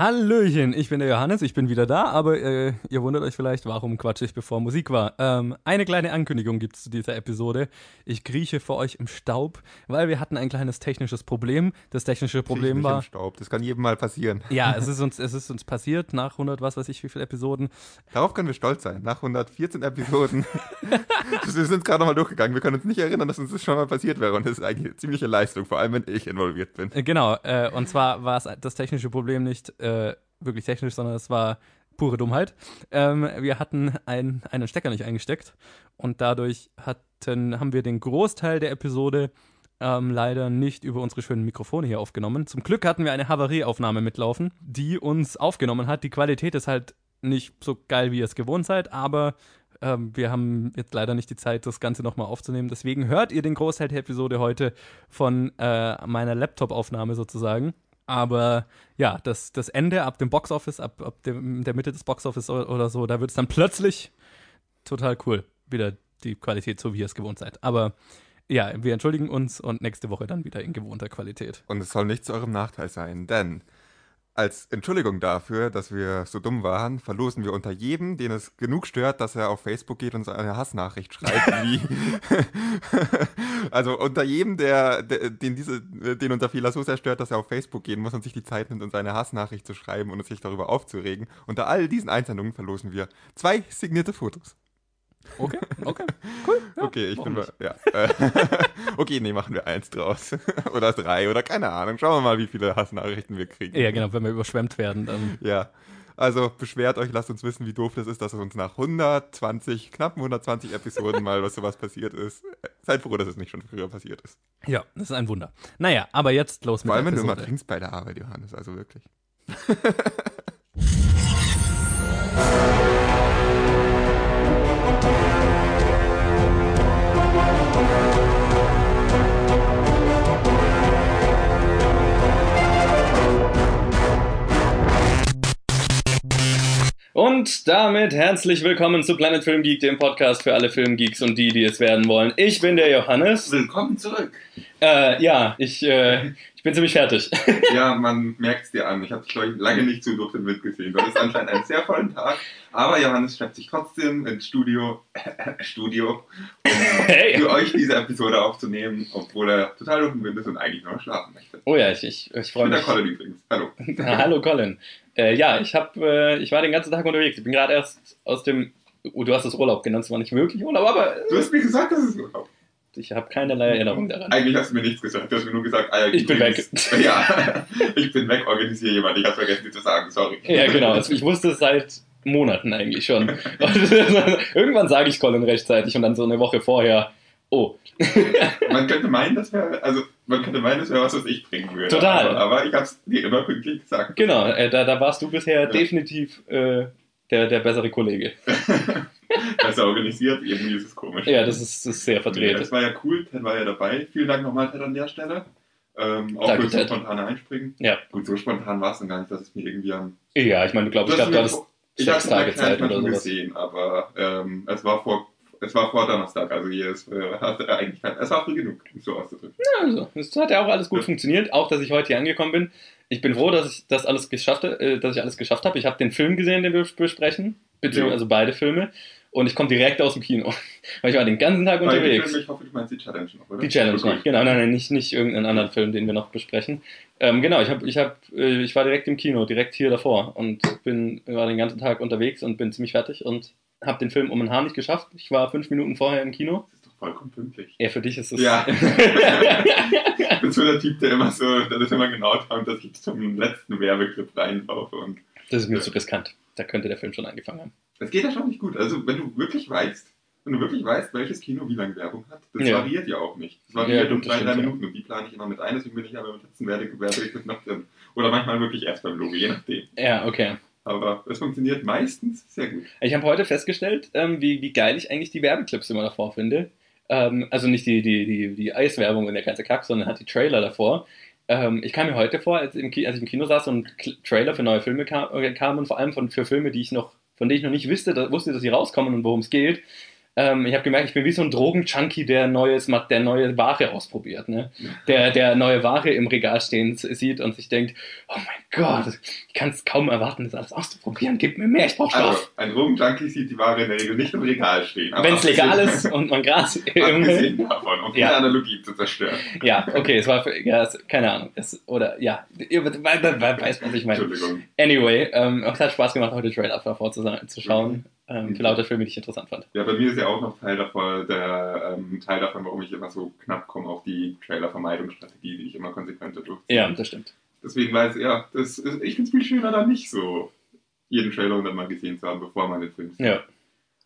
Hallöchen, ich bin der Johannes, ich bin wieder da, aber äh, ihr wundert euch vielleicht, warum quatsche ich, bevor Musik war. Ähm, eine kleine Ankündigung gibt es zu dieser Episode. Ich grieche für euch im Staub, weil wir hatten ein kleines technisches Problem. Das technische Problem Kriech war... Im Staub. Das kann jedem mal passieren. Ja, es ist, uns, es ist uns passiert nach 100, was weiß ich, wie viele Episoden. Darauf können wir stolz sein. Nach 114 Episoden. wir sind gerade nochmal durchgegangen. Wir können uns nicht erinnern, dass uns das schon mal passiert wäre. Und das ist eigentlich eine ziemliche Leistung, vor allem wenn ich involviert bin. Genau, äh, und zwar war es das technische Problem nicht äh, wirklich technisch, sondern es war pure Dummheit. Ähm, wir hatten ein, einen Stecker nicht eingesteckt und dadurch hatten, haben wir den Großteil der Episode ähm, leider nicht über unsere schönen Mikrofone hier aufgenommen. Zum Glück hatten wir eine Havarieaufnahme mitlaufen, die uns aufgenommen hat. Die Qualität ist halt nicht so geil, wie ihr es gewohnt seid, aber ähm, wir haben jetzt leider nicht die Zeit, das Ganze nochmal aufzunehmen. Deswegen hört ihr den Großteil der Episode heute von äh, meiner Laptop-Aufnahme sozusagen. Aber ja, das, das Ende ab dem Boxoffice, ab, ab dem, der Mitte des Boxoffice oder, so, da wird es dann plötzlich total cool. Wieder die Qualität, so wie ihr es gewohnt seid. Aber ja, wir entschuldigen uns und nächste Woche dann wieder in gewohnter Qualität. Und es soll nicht zu eurem Nachteil sein, denn als Entschuldigung dafür, dass wir so dumm waren, verlosen wir unter jedem, den es genug stört, dass er auf Facebook geht und so eine Hassnachricht schreibt, wie. also unter jedem, der, der, den, diese, den unser Fehler so sehr stört, dass er auf Facebook gehen muss und sich die Zeit nimmt, uns eine Hassnachricht zu schreiben und sich darüber aufzuregen. Unter all diesen Einsendungen verlosen wir zwei signierte Fotos. Okay, okay, cool. Ja, okay, ich bin. nicht? Ja. okay, nee, machen wir eins draus. oder drei oder keine Ahnung. Schauen wir mal, wie viele Hassnachrichten wir kriegen. Ja, genau, wenn wir überschwemmt werden, dann. Ja. Also beschwert euch, lasst uns wissen, wie doof das ist, dass es uns nach 120, knappen 120 Episoden mal was sowas passiert ist. Seid froh, dass es nicht schon früher passiert ist. Ja, das ist ein Wunder. Naja, aber jetzt los mit Vor allem, wenn du immer trinkst bei der Arbeit, Johannes, also wirklich. Und damit herzlich willkommen zu Planet Film Geek, dem Podcast für alle Filmgeeks und die, die es werden wollen. Ich bin der Johannes. Willkommen zurück. Äh, ja, ich, äh, ich bin ziemlich fertig. Ja, man merkt es dir an. Ich habe dich, glaube ich, lange nicht so durch den Wind gesehen. Du hattest anscheinend einen sehr vollen Tag. Aber Johannes schleppt sich trotzdem ins Studio, Studio, um Hey. für euch diese Episode aufzunehmen, obwohl er total durch den Wind ist und eigentlich nur schlafen möchte. Oh ja, ich, ich, ich Ich freue bin der mich. Colin übrigens. Hallo. Ah, Hallo Colin. Äh, ja, ich hab, äh, ich war den ganzen Tag unterwegs. Ich bin gerade erst aus dem, oh, du hast es Urlaub genannt, es war nicht wirklich Urlaub, aber Du hast mir gesagt, dass es Urlaub ich habe keinerlei Erinnerung daran. Eigentlich hast du mir nichts gesagt. Du hast mir nur gesagt, ah, Ich bin übrigens- Ja, ich bin weg, organisiere jemand. Ich habe vergessen, dir zu sagen, sorry. Ja, genau. Also ich wusste es seit Monaten eigentlich schon. Irgendwann sage ich Colin rechtzeitig und dann so eine Woche vorher, oh, Man könnte meinen, das wäre, also, man könnte meinen, das wäre was, was ich bringen würde. Total. Aber, aber ich habe es dir immer pünktlich gesagt. genau, äh, da, da warst du bisher definitiv äh, der, der bessere Kollege. Besser organisiert, irgendwie ist es komisch. Ja, das ist, das ist sehr verdreht. Das war ja cool, Ted war ja dabei. Vielen Dank nochmal, Ted, an der Stelle. Ähm, auch Danke, für das Ted. spontane Einspringen. Ja. Gut, so spontan war es dann gar nicht, dass es mir irgendwie am. Ja, ich meine, du glaubst, ich glaube, du hattest ich habe Tage Tage Zeit oder gesehen, aber ähm, es war vor. Es war vor Donnerstag, also hier ist, äh, hat eigentlich kein, es war früh genug, um so auszudrücken. Also, es hat ja auch alles gut Ja. funktioniert, auch dass ich heute hier angekommen bin. Ich bin froh, dass ich das alles geschafft, äh, dass ich alles geschafft habe. Ich habe den Film gesehen, den wir besprechen, beziehungsweise also beide Filme. Und ich komme direkt aus dem Kino. Weil ich war den ganzen Tag unterwegs. Filme, ich hoffe, du meinst die Challenge noch, oder? Die Challenge Okay. noch, genau, nein, nein, nicht, nicht irgendeinen anderen Film, den wir noch besprechen. Ähm, genau, ich, hab, ich, hab, äh, ich war direkt im Kino, direkt hier davor und bin, war den ganzen Tag unterwegs und bin ziemlich fertig und habe den Film um ein Haar nicht geschafft. Ich war fünf Minuten vorher im Kino. Das ist doch vollkommen pünktlich. Ja, für dich ist es. Ja. Ich bin so der Typ, der immer so, das immer genau träumt, dass ich zum letzten Werbeclip reinlaufe und das ist mir zu riskant. Da könnte der Film schon angefangen haben. Das geht ja schon nicht gut. Also, wenn du wirklich weißt, wenn du wirklich weißt, welches Kino wie lange Werbung hat, das Ja. variiert ja auch nicht. Das Ja, variiert gut, um drei ja. Minuten und die plane ich immer mit ein, deswegen bin ich aber im letzten Werbeclip noch drin. Oder manchmal wirklich erst beim Logo, je nachdem. Ja, okay. Aber es funktioniert meistens sehr gut. Ich habe heute festgestellt, ähm, wie, wie geil ich eigentlich die Werbeclips immer davor finde. Ähm, also nicht die, die, die, die Eiswerbung und der ganze Kack, sondern halt die Trailer davor. Ähm, ich kam mir heute vor, als, im als ich im Kino saß und K Trailer für neue Filme kam, äh, kamen und vor allem von, für Filme, die ich noch, von denen ich noch nicht wusste, dass, wusste, dass sie rauskommen und worum es geht, ähm, ich habe gemerkt, ich bin wie so ein Drogenjunkie, der neues, der neue Ware ausprobiert, ne? Der, der neue Ware im Regal stehen sieht und sich denkt, oh mein Gott, ich kann es kaum erwarten, das alles auszuprobieren. Gib mir mehr, ich brauche Stoff. Also, ein Drogenjunkie sieht die Ware in der Regel nicht im Regal stehen. Wenn es legal ist und man Gras Abgesehen davon, um ja. Analogie zu zerstören. Ja, okay, es war, für, ja, es, keine Ahnung, es, oder, ja, ihr weißt, was ich meine. Entschuldigung. Anyway, ähm, es hat Spaß gemacht, heute Trailer vorzuschauen. Mhm ähm, für lauter Filme, die ich interessant fand. Ja, bei mir ist ja auch noch Teil davon, der ähm, Teil davon, warum ich immer so knapp komme auf die Trailer-Vermeidungsstrategie, die ich immer konsequenter durchziehe. Ja, das stimmt. Deswegen weiß ich, ja, das ist, ich finde es viel schöner, da nicht so jeden Trailer hundertmal gesehen zu haben, bevor man den Film sieht. Ja.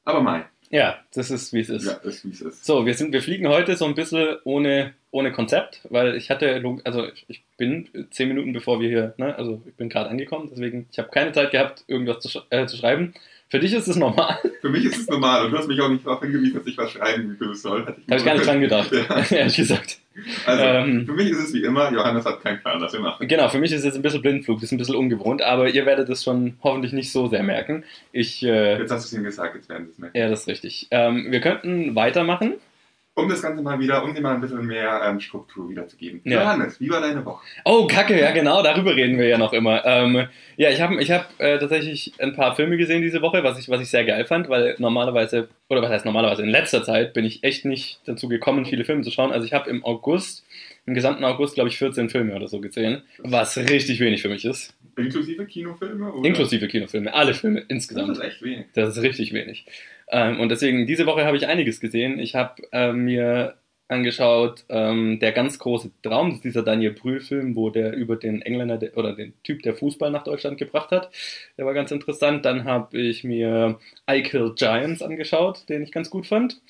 Aber mein. Ja, das ist, wie es ist. Ja, ist, wie es ist. So, wir, sind, wir fliegen heute so ein bisschen ohne, ohne Konzept, weil ich hatte, also ich bin zehn Minuten bevor wir hier, ne, also ich bin gerade angekommen, deswegen, ich habe keine Zeit gehabt, irgendwas zu, äh, zu schreiben. Für dich ist es normal. Für mich ist es normal und du hast mich auch nicht darauf hingewiesen, dass ich was schreiben soll. Habe ich gar nicht dran gedacht, ja. ehrlich gesagt. Also, ähm, für mich ist es wie immer, Johannes hat keinen Plan, was wir machen. Genau, für mich ist es jetzt ein bisschen Blindflug, das ist ein bisschen ungewohnt, aber ihr werdet es schon hoffentlich nicht so sehr merken. Ich, äh, jetzt hast du es ihm gesagt, jetzt werden sie es merken. Ja, das ist richtig. Ähm, wir könnten weitermachen um das Ganze mal wieder, um dir mal ein bisschen mehr ähm, Struktur wiederzugeben. Ja. Johannes, wie war deine Woche? Oh, Kacke, ja genau, darüber reden wir ja noch immer. Ähm, ja, ich habe ich hab, äh, tatsächlich ein paar Filme gesehen diese Woche, was ich, was ich sehr geil fand, weil normalerweise, oder was heißt normalerweise, in letzter Zeit bin ich echt nicht dazu gekommen, viele Filme zu schauen. Also ich habe im August, im gesamten August, glaube ich, 14 Filme oder so gesehen, was richtig wenig für mich ist. Inklusive Kinofilme? Oder? Inklusive Kinofilme, alle Filme insgesamt. Das ist echt wenig. Das ist richtig wenig. Ähm, und deswegen, diese Woche habe ich einiges gesehen. Ich habe äh, mir angeschaut, ähm, der ganz große Traum, das ist dieser Daniel Brühl-Film, wo der über den Engländer der, oder den Typ, der Fußball nach Deutschland gebracht hat. Der war ganz interessant. Dann habe ich mir I Kill Giants angeschaut, den ich ganz gut fand.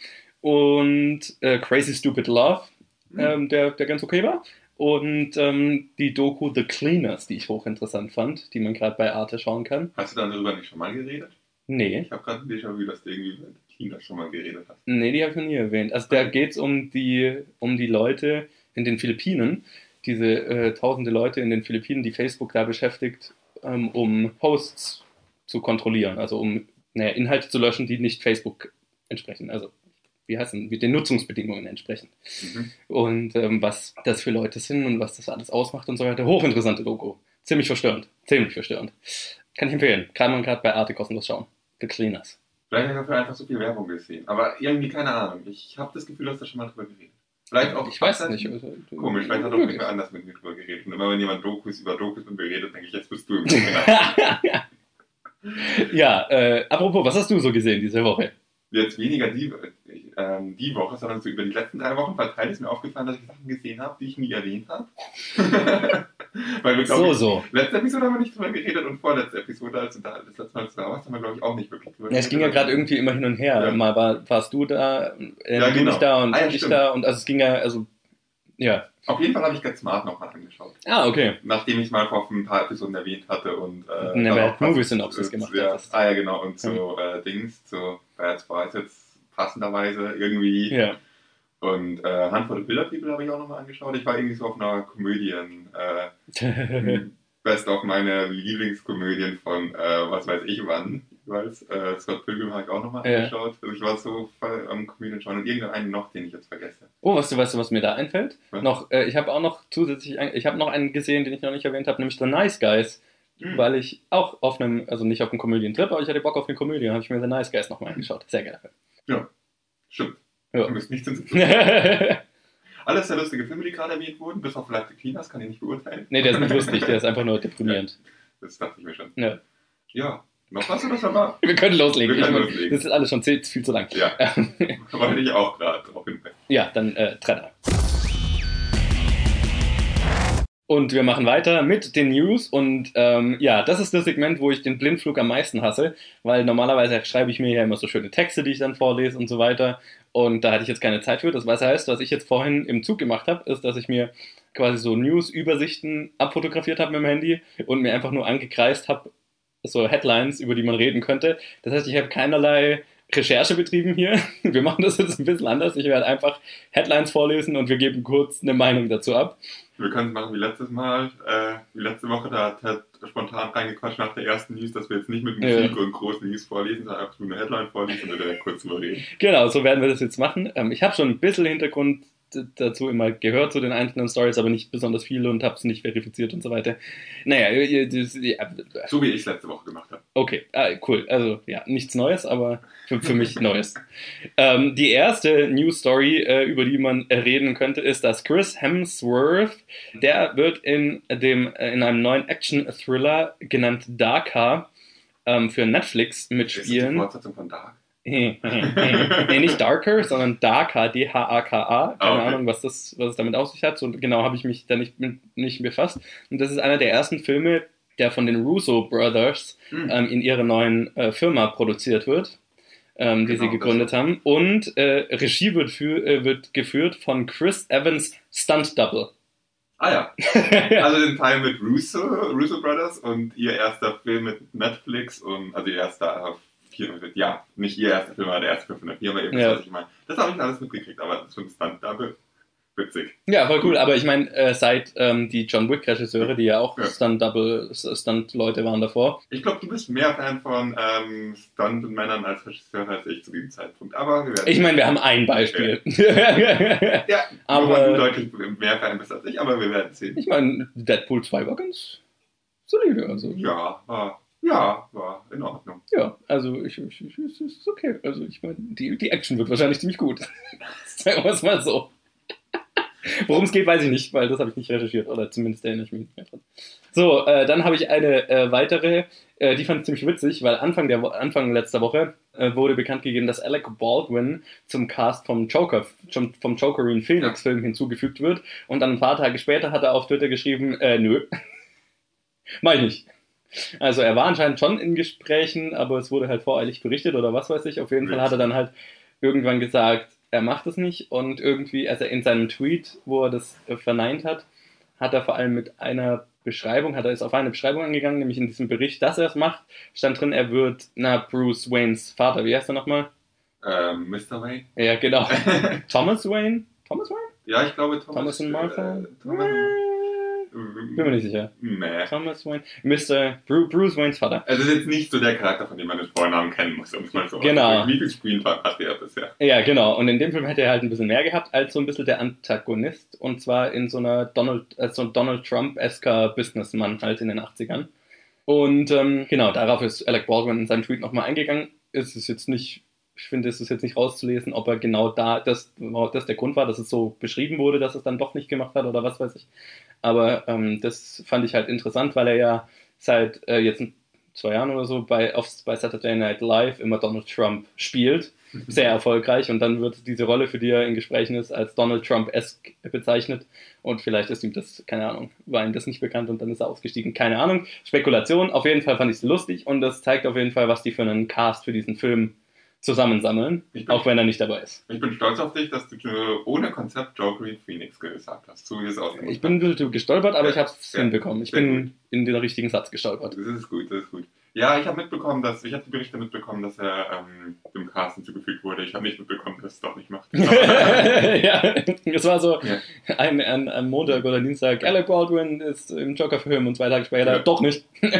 Und äh, Crazy Stupid Love, mhm. ähm, der, der ganz okay war. Und ähm, die Doku The Cleaners, die ich hochinteressant fand, die man gerade bei Arte schauen kann. Hast du dann darüber nicht schon mal geredet? Nee. Ich habe gerade ein Déjà-vu, dass du irgendwie mit China schon mal geredet hast. Nee, die habe ich noch nie erwähnt. Also da geht es um die, um die Leute in den Philippinen, diese äh, tausende Leute in den Philippinen, die Facebook da beschäftigt, ähm, um Posts zu kontrollieren, also um naja, Inhalte zu löschen, die nicht Facebook entsprechen. Also wie mit den Nutzungsbedingungen entsprechen. Mhm. Und ähm, was das für Leute sind und was das alles ausmacht und so weiter. Hochinteressante Logo. Ziemlich verstörend. Ziemlich verstörend. Kann ich empfehlen. Kann man gerade bei Arte kostenlos schauen. The Cleaners. Vielleicht habe ich dafür einfach so viel Werbung gesehen. Aber irgendwie keine Ahnung. Ich habe das Gefühl, dass da schon mal drüber geredet. Vielleicht auch. Ich weiß es nicht. Also, komisch, vielleicht hat auch irgendwer anders mit mir drüber geredet. Und immer wenn jemand Dokus über Dokus mit mir redet, denke ich, jetzt bist du im Ja, äh, apropos, was hast du so gesehen diese Woche? Jetzt weniger die, ähm, die Woche, sondern so über die letzten drei Wochen verteilt ist mir aufgefallen, dass ich Sachen gesehen habe, die ich nie erwähnt habe. Weil wir, so, ich, so. Letzte Episode haben wir nicht drüber geredet und vorletzte Episode, als da das letzte Mal da warst, haben wir, glaube ich, auch nicht wirklich drüber geredet. Es ging ja gerade irgendwie immer hin und her. Ja. Mal war, warst du da, äh, ja, du genau. nicht da und ah, ja, ich stimmt. da und also es ging ja, also, ja. Auf jeden Fall habe ich Get Smart nochmal angeschaut. Ah, okay. Nachdem ich mal vor ein paar Episoden erwähnt hatte und äh, eine Bad Movie Synopsis gemacht ja, Ah ja, genau. Und so äh, Dings, so Bad Spice jetzt passenderweise irgendwie. Ja. Und äh, Handvoll Bilder People habe ich auch nochmal angeschaut. Ich war irgendwie so auf einer Komödien, äh, best of meine Lieblingskomödien von äh, was weiß ich wann. Ich weiß, äh, Scott Pilgrim habe ich auch nochmal ja. angeschaut. Also ich war so voll am Komödien schauen und irgendeinen noch, den ich jetzt vergesse. Oh, weißt du, weißt du, was mir da einfällt? Was? Noch, äh, ich habe auch noch zusätzlich, ich habe noch einen gesehen, den ich noch nicht erwähnt habe, nämlich The Nice Guys. Mhm. Weil ich auch auf einem, also nicht auf einem Komödientrip, aber ich hatte Bock auf eine Komödie, habe ich mir The Nice Guys nochmal angeschaut. Sehr geil. Ja, stimmt. Ja. Du bist nicht Alles sehr lustige Filme, die gerade erwähnt wurden, bis auf vielleicht Cleaners, kann ich nicht beurteilen. Nee, der ist nicht lustig, der ist einfach nur deprimierend. Das dachte ich mir schon. Ja. Ja. Noch was oder schon mal? Wir können loslegen. Wir können ich loslegen. Das ist alles schon viel, zu lang. Ja. Wollte ich auch gerade drauf hinweisen. Ja, dann äh, Trenner. Und wir machen weiter mit den News. Und ähm, ja, das ist das Segment, wo ich den Blindflug am meisten hasse, weil normalerweise schreibe ich mir ja immer so schöne Texte, die ich dann vorlese und so weiter. Und da hatte ich jetzt keine Zeit für. Das was heißt, was ich jetzt vorhin im Zug gemacht habe, ist, dass ich mir quasi so News-Übersichten abfotografiert habe mit dem Handy und mir einfach nur angekreist habe, so Headlines, über die man reden könnte. Das heißt, ich habe keinerlei Recherche betrieben hier. Wir machen das jetzt ein bisschen anders. Ich werde einfach Headlines vorlesen und wir geben kurz eine Meinung dazu ab. Wir können es machen wie letztes Mal, äh, wie letzte Woche, da hat Ted spontan reingequatscht nach der ersten News, dass wir jetzt nicht mit Musik Ja. und großen News vorlesen, sondern einfach nur eine Headline vorlesen und direkt kurz drüber reden. Genau, so werden wir das jetzt machen. Ähm, ich habe schon ein bisschen Hintergrund dazu immer gehört zu den einzelnen Stories, aber nicht besonders viel und habe es nicht verifiziert und so weiter. Naja, ihr- So wie ich es letzte Woche gemacht habe. okay, ah, cool. Also ja, nichts Neues, aber für, für mich Neues. Ähm, die erste News Story, äh, über die man reden könnte, ist, dass Chris Hemsworth, der wird in dem äh, in einem neuen Action-Thriller genannt Darker ähm, für Netflix Ist das die mitspielen. Fortsetzung von Dark? nee, nicht Darker, sondern Darker, D-H-A-K-A. Keine Ah, okay. Ahnung, was, das, was es damit auf sich hat. So genau habe ich mich da nicht, nicht befasst. Und das ist einer der ersten Filme, der von den Russo Brothers Hm. ähm, in ihrer neuen äh, Firma produziert wird, ähm, die Genau, sie gegründet haben. Und äh, Regie wird, für, äh, wird geführt von Chris Evans Stunt Double. Ah ja, also den Teil mit Russo, Russo Brothers und ihr erster Film mit Netflix und also ihr erster äh, Firma, ja, nicht ihr erster Film, aber der erste Film von der Firma, eben Ja. das, was ich meine. Das habe ich alles mitgekriegt, aber das ist Stunt Double witzig. Ja, voll cool. Aber ich meine, äh, seit ähm, die John Wick-Regisseure, die ja auch Ja. Stunt Double, Stunt-Leute waren davor, Ich glaube, du bist mehr Fan von ähm, Stunt-Männern als Regisseur als ich zu diesem Zeitpunkt. Aber Ich meine, wir haben ein Beispiel. ja, aber- aber du deutlich mehr Fan bist als ich, aber wir werden sehen. ich meine, Deadpool 2 war ganz solide. Also, Ja, war, ja, war in Ordnung. ja, also ich, ich, ich, es ist okay. Also ich meine, die, die Action wird wahrscheinlich ziemlich gut. Sagen wir es mal so. Worum es geht, weiß ich nicht, weil das habe ich nicht recherchiert. Oder zumindest erinnere ich mich nicht mehr dran. So, äh, dann habe ich eine äh, weitere, äh, die fand ich ziemlich witzig, weil Anfang, der Wo Anfang letzter Woche äh, wurde bekannt gegeben, dass Alec Baldwin zum Cast vom Joker, zum, vom Jokerine Phoenix Film hinzugefügt wird. Und dann ein paar Tage später hat er auf Twitter geschrieben, äh, nö, mach ich nicht. Also er war anscheinend schon in Gesprächen, aber es wurde halt voreilig berichtet oder was weiß ich. Auf jeden Fall hat er dann halt irgendwann gesagt, er macht es nicht und irgendwie, also in seinem Tweet, wo er das äh, verneint hat, hat er vor allem mit einer Beschreibung, hat er ist auf eine Beschreibung angegangen, nämlich in diesem Bericht, dass er es macht, stand drin, er wird, na, Bruce Waynes Vater, wie heißt er nochmal? Ähm, Mr. Wayne? Ja, genau. Thomas Wayne? Thomas Wayne? ja, ich glaube Thomas. Thomas und Martha? Äh, Thomas, Bin mir nicht sicher. Nee. Thomas Wayne? Mr. Bru Bruce Waynes Vater. Also es ist jetzt nicht so der Charakter, von dem man den Vornamen kennen muss, um es mal so Genau. Wie viel Screentime hat er bisher? Ja, genau. Und in dem Film hätte er halt ein bisschen mehr gehabt als so ein bisschen der Antagonist. Und zwar in so einer Donald, äh, so ein Donald Trump-esker Businessman halt in den 80ern. Und ähm, genau, darauf ist Alec Baldwin in seinem Tweet nochmal eingegangen. Es ist jetzt nicht, ich finde, es ist jetzt nicht rauszulesen, ob er genau da, das, das der Grund war, dass es so beschrieben wurde, dass es dann doch nicht gemacht hat oder was weiß ich. Aber ähm, das fand ich halt interessant, weil er ja seit äh, jetzt zwei Jahren oder so bei, auf, bei Saturday Night Live immer Donald Trump spielt. Sehr erfolgreich und dann wird diese Rolle, für die er in Gesprächen ist, als Donald Trump-esque bezeichnet. Und vielleicht ist ihm das, keine Ahnung, war ihm das nicht bekannt und dann ist er ausgestiegen. Keine Ahnung. Spekulation. Auf jeden Fall fand ich es lustig und das zeigt auf jeden Fall, was die für einen Cast für diesen Film zusammensammeln, bin- auch wenn er nicht dabei ist. Ich bin stolz auf dich, dass du ohne Konzept Joker in Phoenix gesagt hast. So wie es aussieht. Ich bin ein bisschen gestolpert, aber ich habe es Ja, hinbekommen. Ich bin in den richtigen Satz gestolpert. Das ist gut, das ist gut. Ja, ich habe mitbekommen, dass ich habe die Berichte mitbekommen, dass er ähm, dem Cast hinzugefügt wurde. Ich habe nicht mitbekommen, dass es doch nicht macht. ja, es war so Ja. ein, ein, ein Montag oder Dienstag, Alec Baldwin ist im Joker-Film und zwei Tage später, Ja. doch nicht.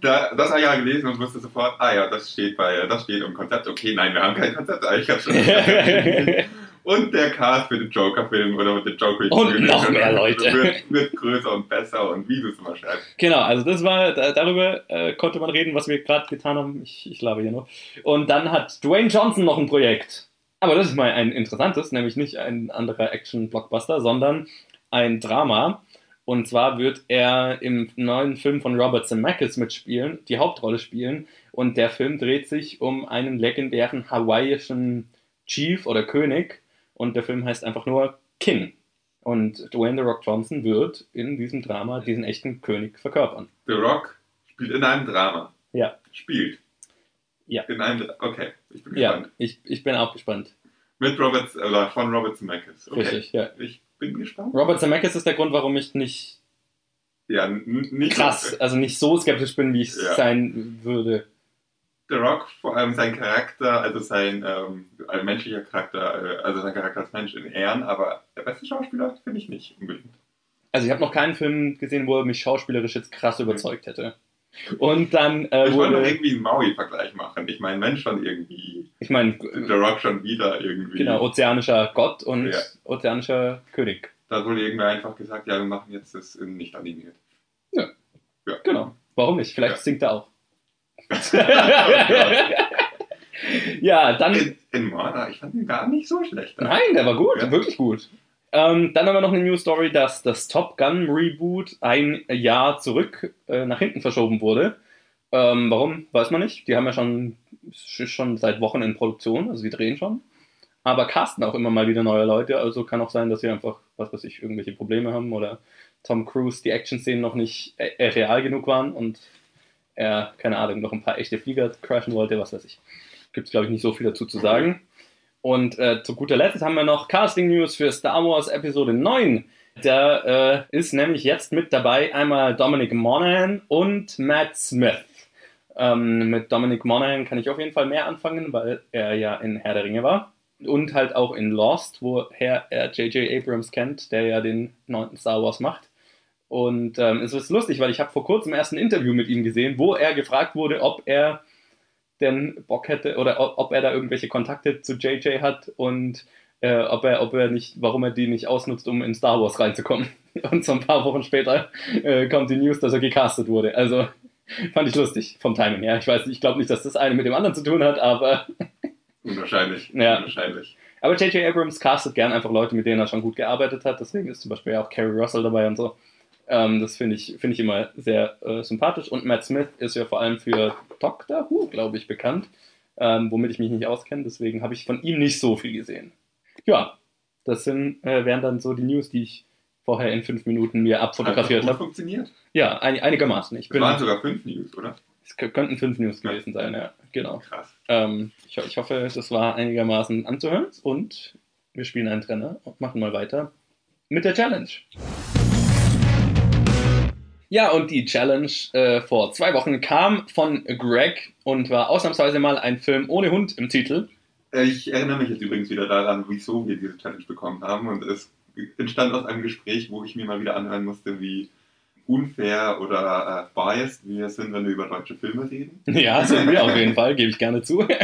Da, das habe ich ja gelesen und wusste sofort, ah ja, das steht bei, das steht im Konzept. Okay, nein, wir haben kein Konzept. Ah, Ich habe schon. und der Cast für den Joker-Film oder mit dem Joker Und noch mehr Leute. Wird, wird größer und besser und wie du es immer schreibst. Genau, also das war, da, darüber äh, konnte man reden, was wir gerade getan haben. Ich, ich labe hier noch. Und dann hat Dwayne Johnson noch ein Projekt. Aber das ist mal ein interessantes, nämlich nicht ein anderer Action-Blockbuster, sondern ein Drama. Und zwar wird er im neuen Film von Robert Zemeckis mitspielen, die Hauptrolle spielen. Und der Film dreht sich um einen legendären hawaiischen Chief oder König. Und der Film heißt einfach nur King. Und Dwayne The Rock Johnson wird in diesem Drama diesen echten König verkörpern. The Rock spielt in einem Drama. Ja. Spielt. Ja. In einem, okay, ich bin Ja, gespannt. ich, ich bin auch gespannt. Mit Robert, oder von Robert Zemeckis. Okay. Richtig, ja. Ich bin gespannt. Robert Zemeckis ist der Grund, warum ich nicht Ja, nicht krass, also nicht so skeptisch bin, wie ich Ja. sein würde. The Rock, vor allem sein Charakter, also sein ähm, menschlicher Charakter, äh, also sein Charakter als Mensch in Ehren, aber der beste Schauspieler finde ich nicht unbedingt. Also ich habe noch keinen Film gesehen, wo er mich schauspielerisch jetzt krass überzeugt hätte. Und dann äh, Ich wollte wurde, irgendwie einen Maui-Vergleich machen. Ich meine, wenn schon irgendwie, ich meine, The Rock schon wieder irgendwie. genau, ozeanischer Gott und Ja. ozeanischer König. Da wohl irgendwer einfach gesagt, ja, wir machen jetzt das nicht animiert. Genau. Warum nicht? Vielleicht Ja. singt er auch. ja, dann. In, in Moana, ich fand ihn gar nicht so schlecht. Nein, der war gut, Ja. wirklich gut. Ähm, dann haben wir noch eine News Story, dass das Top Gun Reboot ein Jahr zurück äh, nach hinten verschoben wurde. Ähm, warum, weiß man nicht. Die haben ja schon, schon seit Wochen in Produktion, also die drehen schon. Aber casten auch immer mal wieder neue Leute, also kann auch sein, dass sie einfach, was weiß ich, irgendwelche Probleme haben oder Tom Cruise die Action-Szenen noch nicht äh, äh, real genug waren und er, keine Ahnung, noch ein paar echte Flieger crashen wollte, was weiß ich. Gibt es, glaube ich, nicht so viel dazu zu sagen. Und äh, zu guter Letzt haben wir noch Casting News für Star Wars Episode 9. Da äh, ist nämlich jetzt mit dabei einmal Dominic Monaghan und Matt Smith. Ähm, mit Dominic Monaghan kann ich auf jeden Fall mehr anfangen, weil er ja in Herr der Ringe war. Und halt auch in Lost, woher er J.J. Abrams kennt, der ja den neunten Star Wars macht. Und ähm, es ist lustig, weil ich habe vor kurzem erst ein Interview mit ihm gesehen, wo er gefragt wurde, ob er denn Bock hätte oder ob, er da irgendwelche Kontakte zu JJ hat und äh, ob er, ob er nicht, warum er die nicht ausnutzt, um in Star Wars reinzukommen. Und so ein paar Wochen später äh, kommt die News, dass er gecastet wurde. Also fand ich lustig vom Timing her. Ich weiß, ich glaube nicht, dass das eine mit dem anderen zu tun hat, aber Unwahrscheinlich. Ja. Unwahrscheinlich. aber J.J. Abrams castet gern einfach Leute, mit denen er schon gut gearbeitet hat. Deswegen ist zum Beispiel auch Carrie Russell dabei und so. Ähm, das finde ich, finde ich immer sehr äh, sympathisch. Und Matt Smith ist ja vor allem für Doctor Who, glaube ich, bekannt, ähm, womit ich mich nicht auskenne. Deswegen habe ich von ihm nicht so viel gesehen. Ja, das sind, äh, wären dann so die News, die ich vorher in fünf Minuten mir abfotografiert Hat das habe. funktioniert. Ja, ein, einigermaßen. Ich Es bin, waren sogar fünf News, oder? es könnten fünf News gewesen sein, ja, genau. Krass. Ähm, ich, ich hoffe, das war einigermaßen anzuhören und wir spielen einen Trenner und machen mal weiter mit der Challenge. Ja, und die Challenge äh, vor zwei Wochen kam von Greg und war ausnahmsweise mal ein Film ohne Hund im Titel. Äh, Ich erinnere mich jetzt übrigens wieder daran, wieso wir diese Challenge bekommen haben. Und es entstand aus einem Gespräch, wo ich mir mal wieder anhören musste, wie unfair oder äh, biased wir sind, wenn wir über deutsche Filme reden. Ja, sind wir auf jeden Fall, gebe ich gerne zu.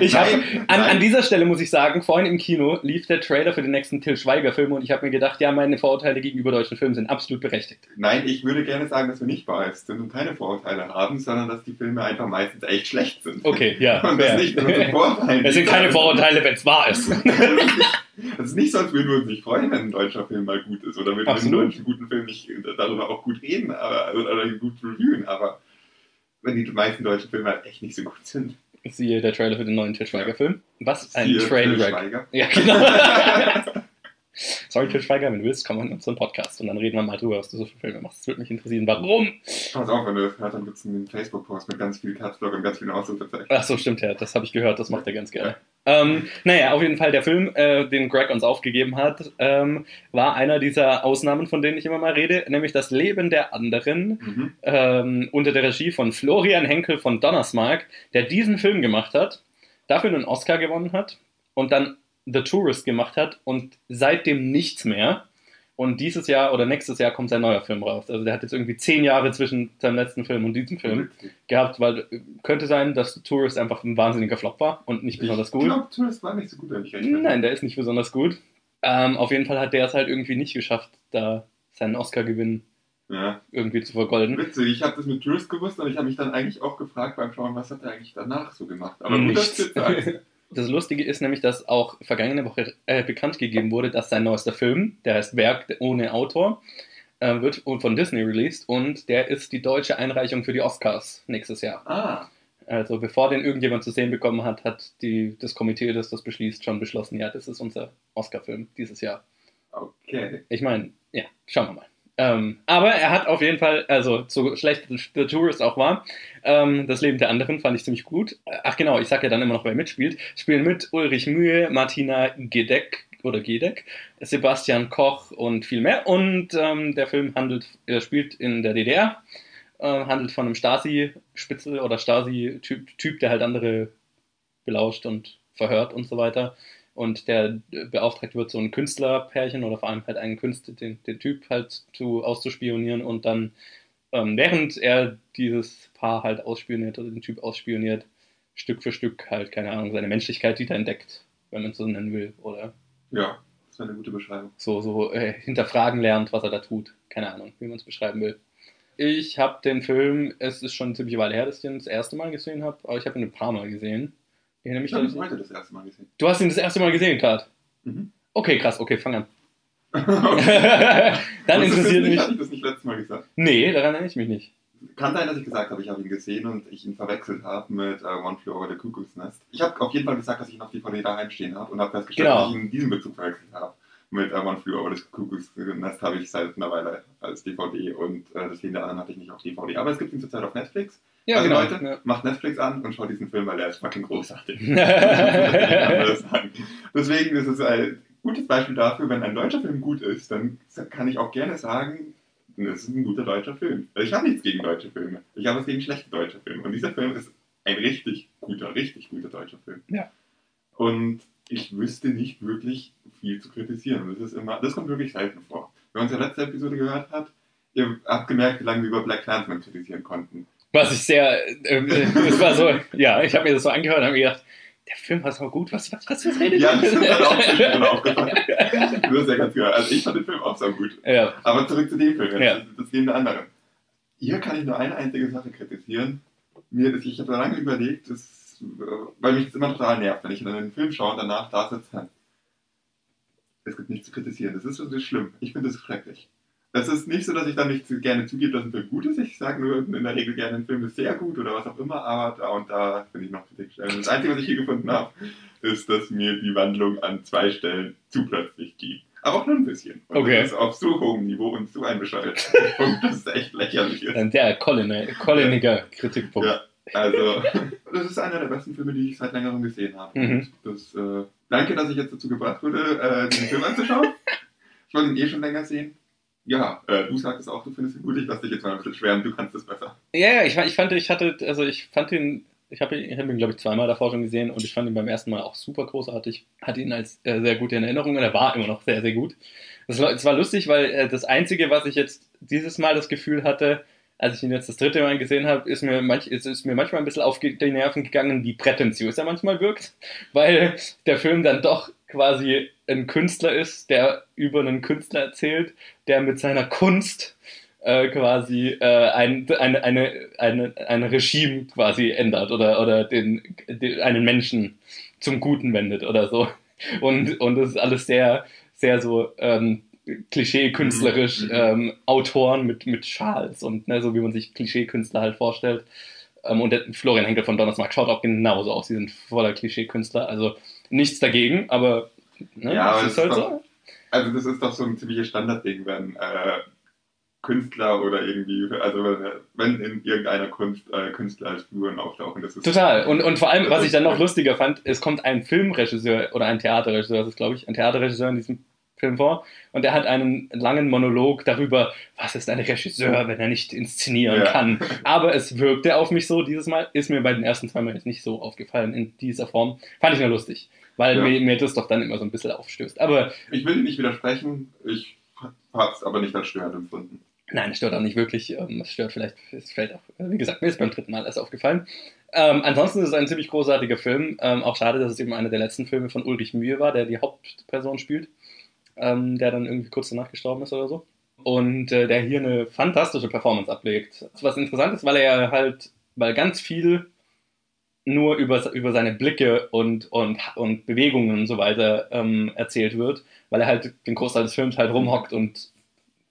Ich Nein, an, nein. an dieser Stelle muss ich sagen, vorhin im Kino lief der Trailer für den nächsten Till Schweiger Film und ich habe mir gedacht, ja, meine Vorurteile gegenüber deutschen Filmen sind absolut berechtigt. Nein, ich würde gerne sagen, dass wir nicht biased sind und keine Vorurteile haben, sondern dass die Filme einfach meistens echt schlecht sind. Okay, ja. Und das fair. nicht nur Vorurteile. Es sind keine Vorurteile, wenn es wahr ist. Es ist nicht so, als würden wir uns nicht freuen, wenn ein deutscher Film mal gut ist. Oder würden wir einen deutschen guten Film nicht darüber auch gut reden aber, oder gut reviewen. Aber wenn die meisten deutschen Filme halt echt nicht so gut sind. Siehe der Trailer für den neuen Till Schweiger Film. Was ein Til Trainwreck. Ja, genau. Sorry, Till Schweiger, wenn du willst, komm in unseren Podcast und dann reden wir mal drüber, was du so für Filme machst. Das würde mich interessieren. Warum? Pass auf, wenn du das hörst, dann gibt es einen Facebook-Post mit ganz viel Capslock und ganz vielen Ausrufezeichen. Ach so, stimmt ja, das habe ich gehört, das macht er ganz gerne. Ähm, naja, auf jeden Fall, der Film, äh, den Greg uns aufgegeben hat, ähm, war einer dieser Ausnahmen, von denen ich immer mal rede, nämlich das Leben der anderen Mhm. ähm, unter der Regie von Florian Henkel von Donnersmarck, der diesen Film gemacht hat, dafür einen Oscar gewonnen hat und dann The Tourist gemacht hat und seitdem nichts mehr. Und dieses Jahr oder nächstes Jahr kommt sein neuer Film raus. Also der hat jetzt irgendwie zehn Jahre zwischen seinem letzten Film und diesem Film gehabt, weil äh, könnte sein, dass The Tourist einfach ein wahnsinniger Flop war und nicht besonders Ich gut. glaube, Tourist war nicht so gut, wenn ich recht. Nein, der ist nicht besonders gut. Ähm, auf jeden Fall hat der es halt irgendwie nicht geschafft, da seinen Oscar-Gewinn Ja. irgendwie zu vergolden. Witzig, ich habe das mit Tourist gewusst und ich habe mich dann eigentlich auch gefragt beim Schauen, was hat er eigentlich danach so gemacht. Aber gut, dass Nichts. du jetzt sagst. Das Lustige ist nämlich, dass auch vergangene Woche äh, bekannt gegeben wurde, dass sein neuester Film, der heißt Werk ohne Autor, äh, wird von Disney released und der ist die deutsche Einreichung für die Oscars nächstes Jahr. Ah, Also bevor den irgendjemand zu sehen bekommen hat, hat die, das Komitee, das das beschließt, schon beschlossen, ja, das ist unser Oscar-Film dieses Jahr. okay. Ich meine, ja, schauen wir mal. Ähm, aber er hat auf jeden Fall, also so schlecht The Tourist auch war, ähm, das Leben der anderen fand ich ziemlich gut. Ach genau, ich sag ja dann immer noch, wer mitspielt. Spielen mit Ulrich Mühe, Martina Gedeck oder Gedeck, Sebastian Koch und viel mehr. Und ähm, der Film handelt, er spielt in der DDR, äh, handelt von einem Stasi-Spitzel oder Stasi-Typ, Typ, der halt andere belauscht und verhört und so weiter. Und der beauftragt wird, so ein Künstlerpärchen oder vor allem halt einen Künstler, den, den Typ halt zu, auszuspionieren und dann, ähm, während er dieses Paar halt ausspioniert oder den Typ ausspioniert, Stück für Stück halt, keine Ahnung, seine Menschlichkeit wieder entdeckt, wenn man es so nennen will, oder Ja, das war eine gute Beschreibung. so, so äh, hinterfragen lernt, was er da tut. Keine Ahnung, wie man es beschreiben will. Ich habe den Film, es ist schon eine ziemliche Weile her, dass ich den das erste Mal gesehen habe, aber ich habe ihn ein paar Mal gesehen. Ich erinnere mich Ich habe heute das erste Mal gesehen. Du hast ihn das erste Mal gesehen, Kat? Mhm. Okay, krass, okay, fang an. okay. Dann du interessiert das mich. Hatte ich das nicht letztes Mal gesagt? Nee, daran erinnere ich mich nicht. Kann sein, dass ich gesagt habe, ich habe ihn gesehen und ich ihn verwechselt habe mit äh, One Flew Over the Cuckoo's Nest. Ich habe auf jeden Fall gesagt, dass ich noch DVD daheim stehen habe und habe festgestellt, Genau. dass ich ihn in diesem Bezug verwechselt habe. Mit äh, One Flew Over the Cuckoo's Nest habe ich seit einer Weile als DVD und äh, deswegen der anderen hatte ich nicht auf DVD. Aber es gibt ihn zurzeit auf Netflix. Ja, also genau. Leute, macht Netflix an und schaut diesen Film, weil er ist fucking großartig. Deswegen ist es ein gutes Beispiel dafür, wenn ein deutscher Film gut ist, dann kann ich auch gerne sagen, das ist ein guter deutscher Film. Also Ich habe nichts gegen deutsche Filme. Ich habe was gegen schlechte deutsche Filme. Und dieser Film ist ein richtig guter, richtig guter deutscher Film. Ja. Und ich wüsste nicht wirklich viel zu kritisieren. Und das ist immer, das kommt wirklich selten vor. Wenn man unsere letzte Episode gehört hat, ihr habt gemerkt, wie lange wir über Black Clansman kritisieren konnten. Was ich sehr, ähm, äh, das war so, ja, ich habe mir das so angehört und habe mir gedacht, der Film war so gut, was, was, was, was redet Ja, das ist mir dann auch zwischendrin aufgefallen. Du hast ja ganz gehört. Also ich fand den Film auch so gut. Ja, Aber zurück zu dem Film, Ja. das Leben der anderen. Hier kann ich nur eine einzige Sache kritisieren. Mir, ist- ich habe lange überlegt, das, äh, weil mich das immer total nervt, wenn ich in einen Film schaue und danach da sitze. Es gibt nichts zu kritisieren. Das ist, das ist schlimm. Ich finde das schrecklich. Es ist nicht so, dass ich dann nicht zu- gerne zugebe, dass ein Film gut ist. Ich sage nur in der Regel gerne, ein Film ist sehr gut oder was auch immer, aber da und da finde ich noch Kritikstellen. Das Einzige, was ich hier gefunden habe, ist, dass mir die Wandlung an zwei Stellen zu plötzlich ging. Aber auch nur ein bisschen. Und Okay. Das ist auf so hohem Niveau und so ein bescheuerter Punkt, dass es echt lächerlich ist. der Colliniger Kritikpunkt. Ja. Also, das ist einer der besten Filme, die ich seit längerem gesehen habe. Mhm. Das, äh, danke, dass ich jetzt dazu gebracht wurde, äh, den Film anzuschauen. Ich wollte ihn eh schon länger sehen. Ja, äh, du sagtest auch, du findest ihn gut. Ich lasse dich jetzt mal ein bisschen schwärmen, du kannst es besser. Ja, ich, ich fand, ich hatte, also ich fand ihn, ich habe ich hab ihn, glaube ich, zweimal davor schon gesehen und ich fand ihn beim ersten Mal auch super großartig. Hatte ihn als äh, sehr gut in Erinnerung und er war immer noch sehr, sehr gut. Es war, war lustig, weil äh, das Einzige, was ich jetzt dieses Mal das Gefühl hatte, als ich ihn jetzt das dritte Mal gesehen habe, ist mir, manch, ist, ist mir manchmal ein bisschen auf die Nerven gegangen, wie prätentiös er manchmal wirkt, weil der Film dann doch quasi ein Künstler ist, der über einen Künstler erzählt, der mit seiner Kunst äh, quasi äh, ein, eine, eine, eine, ein Regime quasi ändert oder, oder den, den, einen Menschen zum Guten wendet oder so. Und, und das ist alles sehr, sehr so ähm, klischee-künstlerisch, Mhm. ähm, Autoren mit, mit Schals und ne, so wie man sich Klischee-Künstler halt vorstellt. Ähm, und der Florian Henkel von Donnersmarck schaut auch genauso aus. Die sind voller Klischee-Künstler. Also nichts dagegen, aber ne, Ja, es ist halt ist so. Also, das ist doch so ein ziemliches Standardding, wenn äh, Künstler oder irgendwie, also wenn, in irgendeiner Kunst äh, Künstler als Figuren auftauchen, das ist. Total. Und, und vor allem, was ich dann noch lustiger fand, es kommt ein Filmregisseur oder ein Theaterregisseur, das ist glaube ich ein Theaterregisseur in diesem Film vor und der hat einen langen Monolog darüber, was ist ein Regisseur, wenn er nicht inszenieren Ja. kann. Aber es wirkte auf mich so dieses Mal, ist mir bei den ersten zwei Mal jetzt nicht so aufgefallen in dieser Form. Fand ich nur lustig, weil Ja. mir, mir das doch dann immer so ein bisschen aufstößt. Aber Ich will nicht widersprechen, ich habe es aber nicht als störend empfunden. Nein, es stört auch nicht wirklich. Ähm, Es stört vielleicht, es fällt auch, wie gesagt, mir ist beim dritten Mal erst aufgefallen. Ähm, ansonsten ist es ein ziemlich großartiger Film. Ähm, auch schade, dass es eben einer der letzten Filme von Ulrich Mühe war, der die Hauptperson spielt, ähm, der dann irgendwie kurz danach gestorben ist oder so. Und äh, der hier eine fantastische Performance ablegt. Was interessant ist, weil er halt, weil ganz viel nur über, über seine Blicke und, und, und Bewegungen und so weiter ähm, erzählt wird, weil er halt den Großteil des Films halt rumhockt und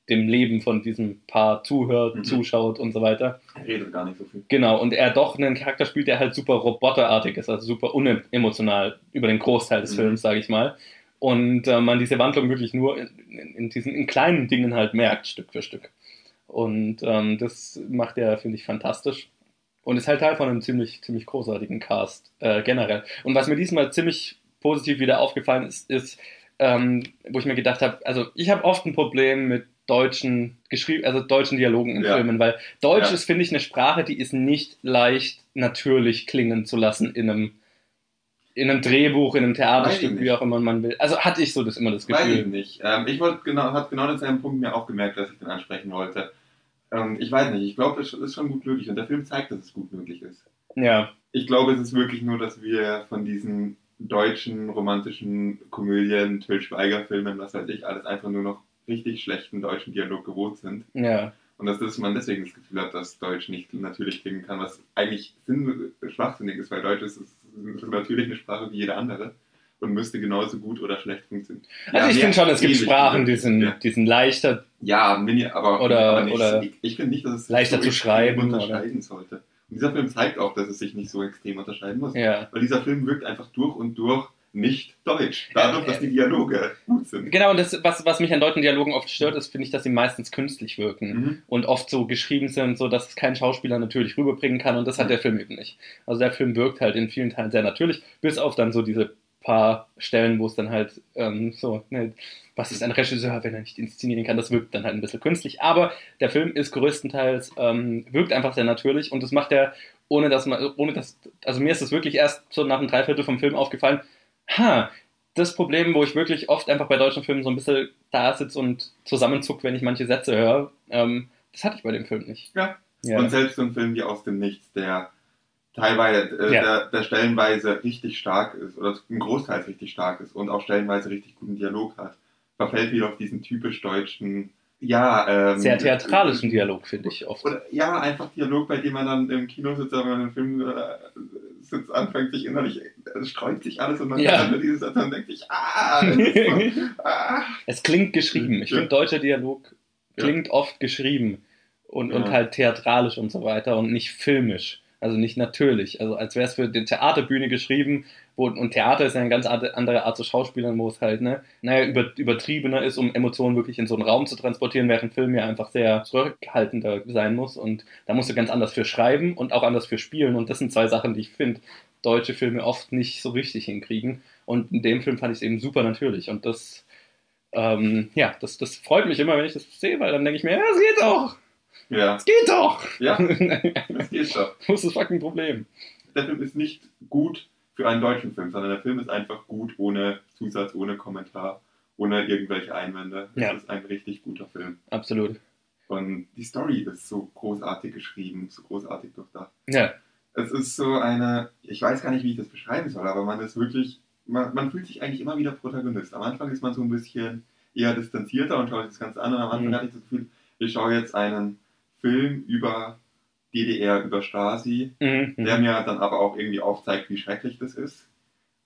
dem Leben von diesem Paar zuhört, Mhm. zuschaut und so weiter. Er redet gar nicht so viel. Genau, und er doch einen Charakter spielt, der halt super roboterartig ist, also super unemotional über den Großteil des Mhm. Films, sage ich mal. Und äh, man diese Wandlung wirklich nur in, in, in diesen in kleinen Dingen halt merkt, Stück für Stück. Und ähm, das macht er, finde ich, fantastisch. Und ist halt Teil von einem ziemlich, ziemlich großartigen Cast äh, generell. Und was mir diesmal ziemlich positiv wieder aufgefallen ist, ist, ähm, wo ich mir gedacht habe, also ich habe oft ein Problem mit deutschen geschrieben, also deutschen Dialogen in Ja. Filmen, weil Deutsch Ja. ist, finde ich, eine Sprache, die ist nicht leicht natürlich klingen zu lassen in einem in einem Drehbuch, in einem Theaterstück, wie auch immer man will. Also hatte ich so das immer das Weiß ich Gefühl. nicht. Ähm, ich wollte genau, habe genau denselben Punkt mir auch gemerkt, dass ich den ansprechen wollte. Ähm, ich weiß nicht, ich glaube, es ist schon gut möglich und der Film zeigt, dass es gut möglich ist. Ja, Ich glaube, es ist wirklich nur, dass wir von diesen deutschen romantischen Komödien, Till Schweiger-Filmen, was weiß ich, alles einfach nur noch richtig schlechten deutschen Dialog gewohnt sind. ja. Und dass das, man deswegen das Gefühl hat, dass Deutsch nicht natürlich klingen kann, was eigentlich sinn schwachsinnig ist, weil Deutsch ist, ist natürlich eine Sprache wie jede andere und müsste genauso gut oder schlecht funktionieren. Also Ja, ich finde schon, es gibt Sprachen, die sind, ja. die sind leichter. Ja, Mini, aber, Oder- aber nicht, oder ich, ich finde nicht, dass es sich leichter zu extrem schreiben, unterscheiden sollte. Und dieser Film zeigt auch, dass es sich nicht so extrem unterscheiden muss. Ja. Weil dieser Film wirkt einfach durch und durch nicht deutsch. Dadurch, dass die Dialoge gut sind. Genau, und das, was, was mich an deutschen Dialogen oft stört, ist, finde ich, dass sie meistens künstlich wirken. Mhm. und oft so geschrieben sind, so dass es kein Schauspieler natürlich rüberbringen kann und das hat der Film eben nicht. Also der Film wirkt halt in vielen Teilen sehr natürlich, bis auf dann so diese paar Stellen, wo es dann halt ähm, so, ne, was ist ein Regisseur, wenn er nicht inszenieren kann, das wirkt dann halt ein bisschen künstlich. Aber der Film ist größtenteils, ähm, wirkt einfach sehr natürlich und das macht er, ohne dass man, ohne dass, also mir ist es wirklich erst so nach einem Dreiviertel vom Film aufgefallen, ha, das Problem, wo ich wirklich oft einfach bei deutschen Filmen so ein bisschen da sitze und zusammenzuck, wenn ich manche Sätze höre, ähm, das hatte ich bei dem Film nicht. Ja. Ja. Und selbst so ein Film wie Aus dem Nichts, der teilweise, äh, Ja. der, der stellenweise richtig stark ist, oder ein Großteil richtig stark ist und auch stellenweise richtig guten Dialog hat, verfällt wieder auf diesen typisch deutschen, ja, ähm, Sehr theatralischen Dialog, finde ich oft. Oder, ja, einfach Dialog, bei dem man dann im Kino sitzt, wenn man einen Film äh, sitzt, anfängt sich innerlich, es sträubt sich alles und man Ja. hört nur diese Sätze und denkt sich, ah, so, ah. Es klingt geschrieben. Ich Ja. finde, deutscher Dialog klingt oft geschrieben und, und halt theatralisch und so weiter und nicht filmisch. Also nicht natürlich. Also als wäre es für die Theaterbühne geschrieben. Wo, und Theater ist ja eine ganz andere Art zu Schauspielern, wo es halt, ne, naja, über, übertriebener ist, um Emotionen wirklich in so einen Raum zu transportieren, während Film ja einfach sehr zurückhaltender sein muss. Und da musst du ganz anders für schreiben und auch anders für spielen. Und das sind zwei Sachen, die ich finde, deutsche Filme oft nicht so richtig hinkriegen. Und in dem Film fand ich es eben super natürlich. Und das, ähm, ja, das, das freut mich immer, wenn ich das sehe, weil dann denke ich mir, ja, es geht doch! Ja, Es geht doch! ja, Wo das geht doch. ist das fucking Problem? Der Film ist nicht gut für einen deutschen Film, sondern der Film ist einfach gut ohne Zusatz, ohne Kommentar, ohne irgendwelche Einwände. Es Ja. ist ein richtig guter Film. Absolut. Und die Story ist so großartig geschrieben, so großartig durchdacht. Ja, Es ist so eine, ich weiß gar nicht, wie ich das beschreiben soll, aber man ist wirklich, man, man fühlt sich eigentlich immer wieder Protagonist. Am Anfang ist man so ein bisschen eher distanzierter und schaut sich das Ganze an und am Anfang Mhm. hatte ich das Gefühl, ich schaue jetzt einen Film über DDR, über Stasi, mhm. der mir dann aber auch irgendwie aufzeigt, wie schrecklich das ist.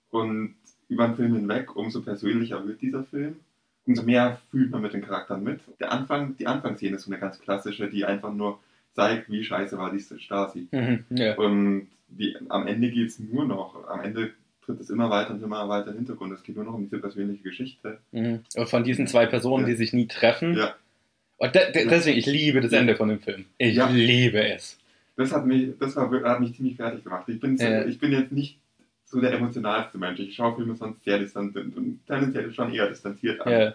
Und über den Film hinweg, umso persönlicher wird dieser Film. Umso mehr fühlt man mit den Charakteren mit. Der Anfang, die Anfangsszene ist so eine ganz klassische, die einfach nur zeigt, wie scheiße war diese Stasi. Mhm. Ja. Und die, am Ende geht es nur noch, am Ende tritt es immer weiter und immer weiter in den Hintergrund. Es geht nur noch um diese persönliche Geschichte. Mhm. Von diesen zwei Personen, Ja. die sich nie treffen. Ja. Und de de deswegen, ich liebe das. Ende von dem Film. Ich Ja. liebe es. Das hat mich, das war, hat mich ziemlich fertig gemacht. Ich bin, Ja. ich bin jetzt nicht so der emotionalste Mensch. Ich schaue Filme sonst sehr distanziert und tendenziell schon eher distanziert an. Ja.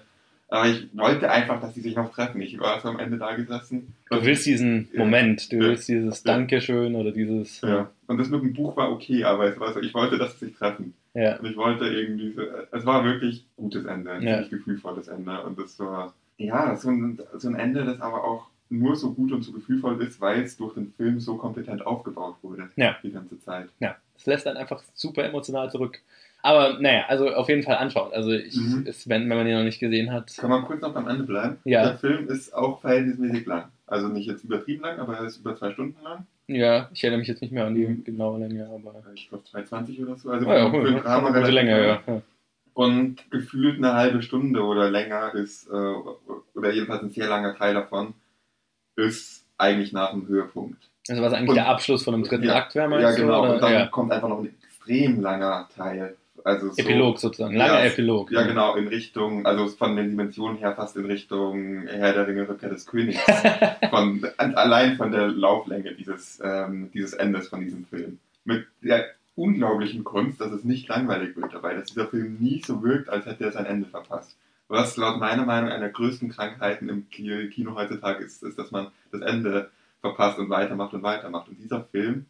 Aber ich wollte einfach, dass die sich noch treffen. Ich war so am Ende da gesessen. Du willst diesen Ja. Moment, du Ja. willst dieses. Dankeschön oder dieses. Ja. Und das mit dem Buch war okay, aber es war so, ich wollte, dass sie sich treffen. Ja. Und ich wollte irgendwie, so, es war wirklich gutes Ende, ein Ja. ziemlich gefühlvolles Ende. Und das war, ja, so ein, so ein Ende, das aber auch nur so gut und so gefühlvoll ist, weil es durch den Film so kompetent aufgebaut wurde. Ja. Die ganze Zeit. Ja, es lässt dann einfach super emotional zurück. Aber naja, also auf jeden Fall anschauen. Also ich, Mhm. ist, wenn, wenn man ihn noch nicht gesehen hat. Kann man kurz noch am Ende bleiben? Ja. Der Film ist auch verhältnismäßig lang. Also nicht jetzt übertrieben lang, aber er ist über zwei Stunden lang. Ja, ich erinnere mich jetzt nicht mehr an die Mhm. genaue Länge, aber. Ich glaube 2,20 oder so. Also Ah, ja, für- cool. eine gute relativ Länge, lang. ja. ja. Und gefühlt eine halbe Stunde oder länger ist, äh, oder jedenfalls ein sehr langer Teil davon, ist eigentlich nach dem Höhepunkt. Also was eigentlich Und- der Abschluss von dem dritten Ja, Akt wäre, meinst Ja, genau. du? Oder? Und dann ja. kommt einfach noch ein extrem langer Teil. Also so, Epilog sozusagen. Langer Ja, Epilog. Ja, genau, in Richtung, also von den Dimensionen her fast in Richtung Herr der Ringe, Rückkehr des Königs. von, allein von der Lauflänge dieses, ähm, dieses Endes von diesem Film. Mit der unglaublichen Kunst, dass es nicht langweilig wird dabei, dass dieser Film nie so wirkt, als hätte er sein Ende verpasst. Was laut meiner Meinung einer der größten Krankheiten im Ki- Kino heutzutage ist, ist, dass man das Ende verpasst und weitermacht und weitermacht. Und dieser Film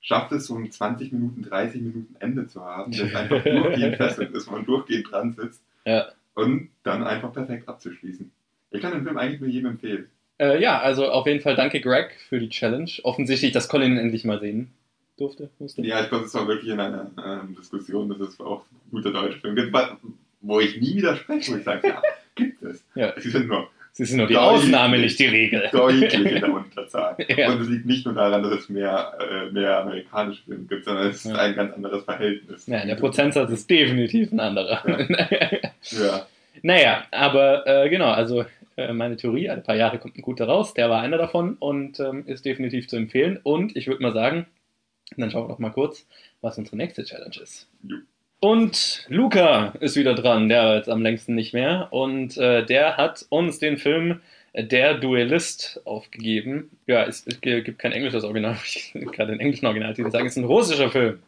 schafft es, so ein 20 Minuten, 30 Minuten Ende zu haben, das einfach durchgehend fesselt ist, wo man durchgehend dran sitzt Ja. und dann einfach perfekt abzuschließen. Ich kann den Film eigentlich nur jedem empfehlen. Äh, ja, also auf jeden Fall danke Greg für die Challenge. Offensichtlich, dass Colin endlich mal sehen durfte. musste. Ja, ich glaube, es war wirklich in einer ähm, Diskussion, dass es auch ein guter deutscher Film gibt, wo ich nie widerspreche, wo ich sage, ja, gibt es. Ja. Sie sind nur Sie sind nur die Deutlich. Ausnahme, nicht die Regel. deutlich in der Unterzahl. Ja. Und es liegt nicht nur daran, dass es mehr, äh, mehr amerikanische Filme gibt, sondern es ist Ja. ein ganz anderes Verhältnis. Ja, der Prozentsatz ist definitiv ein anderer. Ja. naja, aber äh, genau, also äh, meine Theorie, alle paar Jahre kommt ein guter raus, der war einer davon und ähm, ist definitiv zu empfehlen. Und ich würde mal sagen, dann schauen wir doch mal kurz, was unsere nächste Challenge ist. Und Luca ist wieder dran, der jetzt am längsten nicht mehr. Und äh, der hat uns den Film Der Duellist aufgegeben. Ja, es, es gibt kein englisches Original, ich gerade den englischen Originaltitel sagen, es ist ein russischer Film.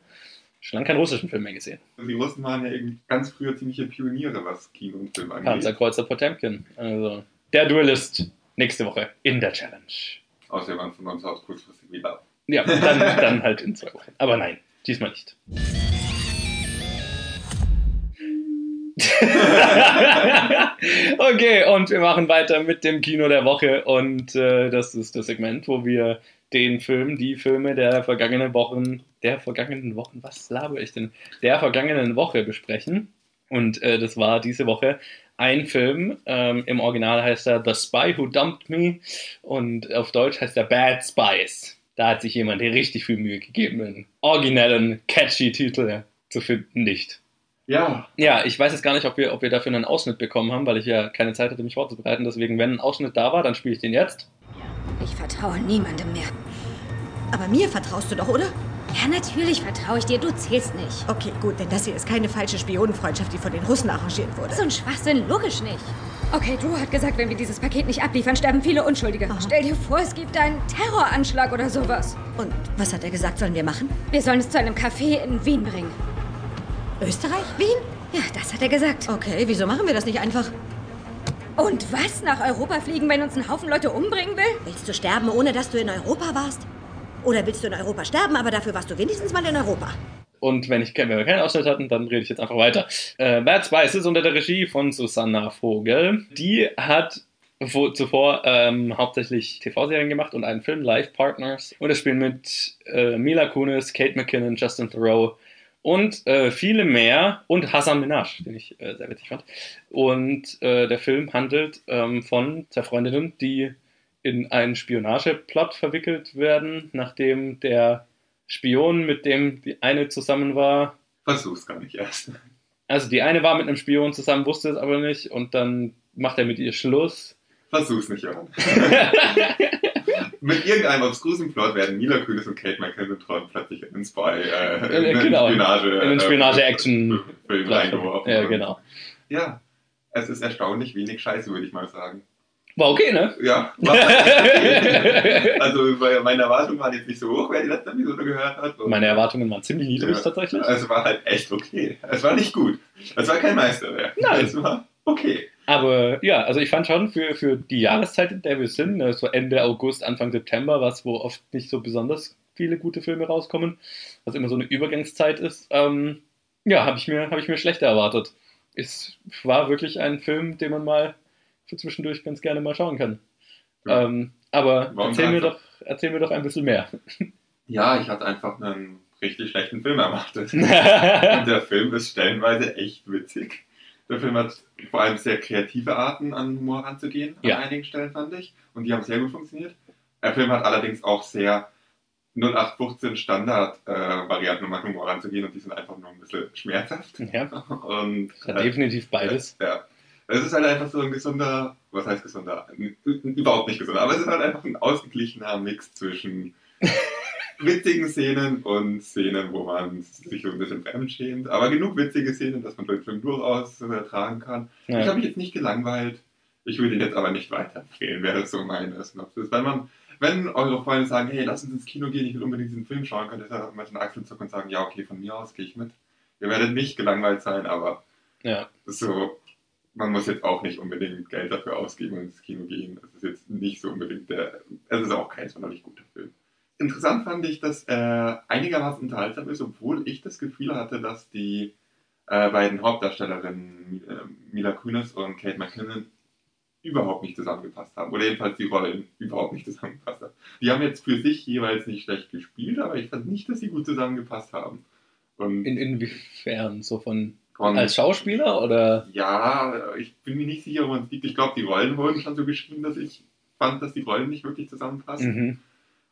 Schon lange keinen russischen Film mehr gesehen. Die Russen waren ja irgendwie ganz früher ziemliche Pioniere, was Kino und Film angeht. Panzerkreuzer Potemkin. Also, der Duellist nächste Woche in der Challenge. Außer wir waren von uns aus kurzfristig wieder ab. Ja, dann, dann halt in zwei Wochen. Aber nein, diesmal nicht. okay, und wir machen weiter mit dem Kino der Woche und äh, das ist das Segment, wo wir den Film, die Filme der vergangenen Wochen, der vergangenen Wochen, was laber ich denn? Der vergangenen Woche besprechen. Und äh, das war diese Woche ein Film. Ähm, Im Original heißt er The Spy Who Dumped Me und auf Deutsch heißt er Bad Spies. Da hat sich jemand hier richtig viel Mühe gegeben, einen originellen, catchy Titel zu finden, nicht. Ja, Ja, ich weiß jetzt gar nicht, ob wir, ob wir dafür einen Ausschnitt bekommen haben, weil ich ja keine Zeit hatte, mich vorzubereiten. Deswegen, wenn ein Ausschnitt da war, dann spiele ich den jetzt. Ich vertraue niemandem mehr. Aber mir vertraust du doch, oder? Ja, natürlich vertraue ich dir. Du zählst nicht. Okay, gut, denn das hier ist keine falsche Spionenfreundschaft, die von den Russen arrangiert wurde. So ein Schwachsinn, logisch nicht. Okay, Drew hat gesagt, wenn wir dieses Paket nicht abliefern, sterben viele Unschuldige. Aha. Stell dir vor, es gibt einen Terroranschlag oder sowas. Und was hat er gesagt, sollen wir machen? Wir sollen es zu einem Café in Wien bringen. Österreich? Wien? Ja, das hat er gesagt. Okay, wieso machen wir das nicht einfach? Und was? Nach Europa fliegen, wenn uns ein Haufen Leute umbringen will? Willst du sterben, ohne dass du in Europa warst? Oder willst du in Europa sterben, aber dafür warst du wenigstens mal in Europa? Und wenn, ich, wenn wir keinen Ausschnitt hatten, dann rede ich jetzt einfach weiter. Äh, Bad Spice ist unter der Regie von Susanna Vogel. Die hat wo, zuvor ähm, hauptsächlich TV-Serien gemacht und einen Film, Life Partners. Und es spielen mit äh, Mila Kunis, Kate McKinnon, Justin Thoreau und äh, viele mehr. Und Hassan Minaj, den ich äh, sehr witzig fand. Und äh, der Film handelt ähm, von zwei Freundinnen, die in einen Spionageplot verwickelt werden, nachdem der Spion, mit dem die eine zusammen war, versuch's gar nicht erst. also die eine war mit einem Spion zusammen, wusste es aber nicht und dann macht er mit ihr Schluss. Versuch's nicht, Johann. Mit irgendeinem obskrusen Plot werden Mila Kunis und Kate McKinnon plötzlich in Spy, äh, Äh, in genau. Spionage, In den Spionage-Action- äh, reingeworfen. Ja, genau. Ja, es ist erstaunlich wenig Scheiße, würde ich mal sagen. War okay, ne? Ja, war okay. Also meine Erwartungen waren jetzt nicht so hoch, wer die letzte Episode gehört hat. Und Meine Erwartungen waren ziemlich niedrig Ja. tatsächlich. Es war halt echt okay. Es war nicht gut. Es war kein Meisterwerk. Nein. Es war okay. Aber ja, also ich fand schon für, für die Jahreszeit, in der wir sind, ne, so Ende August, Anfang September, was wo oft nicht so besonders viele gute Filme rauskommen, was immer so eine Übergangszeit ist, ähm, ja, habe ich, mir- hab ich mir schlechter erwartet. Es war wirklich ein Film, den man mal für zwischendurch ganz gerne mal schauen kann. Ja. Ähm, aber Warum erzähl mir, doch, erzähl mir doch ein bisschen mehr. Ja, ich hatte einfach einen richtig schlechten Film erwartet. Und der Film ist stellenweise echt witzig. Der Film hat vor allem sehr kreative Arten, an Humor ranzugehen, Ja. an einigen Stellen fand ich. Und die haben sehr gut funktioniert. Der Film hat allerdings auch sehr 0815 Standard-Varianten, um an Humor ranzugehen und die sind einfach nur ein bisschen schmerzhaft. ja, Und hat definitiv beides. Ja. Es ist halt einfach so ein gesunder, was heißt gesunder? Überhaupt nicht gesunder, aber es ist halt einfach ein ausgeglichener Mix zwischen witzigen Szenen und Szenen, wo man sich so ein bisschen fremdschämt. Aber genug witzige Szenen, dass man den Film durchaus ertragen kann. Ja. Ich habe mich jetzt nicht gelangweilt. Ich würde ihn jetzt aber nicht weiterempfehlen, wäre so meine Synopsis. Wenn man, wenn eure Freunde sagen, hey, lass uns ins Kino gehen, ich will unbedingt diesen Film schauen, könnt ihr einfach mal den Achseln zucken und sagen, ja, okay, von mir aus gehe ich mit. Ihr werdet nicht gelangweilt sein, aber Ja. so, man muss jetzt auch nicht unbedingt Geld dafür ausgeben und ins Kino gehen. Es ist jetzt nicht so unbedingt der, es ist auch kein sonderlich guter Film. interessant fand ich, dass er einigermaßen unterhaltsam ist, obwohl ich das Gefühl hatte, dass die äh, beiden Hauptdarstellerinnen äh, Mila Kunis und Kate McKinnon überhaupt nicht zusammengepasst haben. Oder jedenfalls die Rollen überhaupt nicht zusammengepasst haben. Die haben jetzt für sich jeweils nicht schlecht gespielt, aber ich fand nicht, dass sie gut zusammengepasst haben. Und In, inwiefern? So von von, als Schauspieler oder? ja, ich bin mir nicht sicher, woran es liegt. Ich glaube, die Rollen wurden schon so geschrieben, dass ich fand, dass die Rollen nicht wirklich zusammenpassen. Mhm.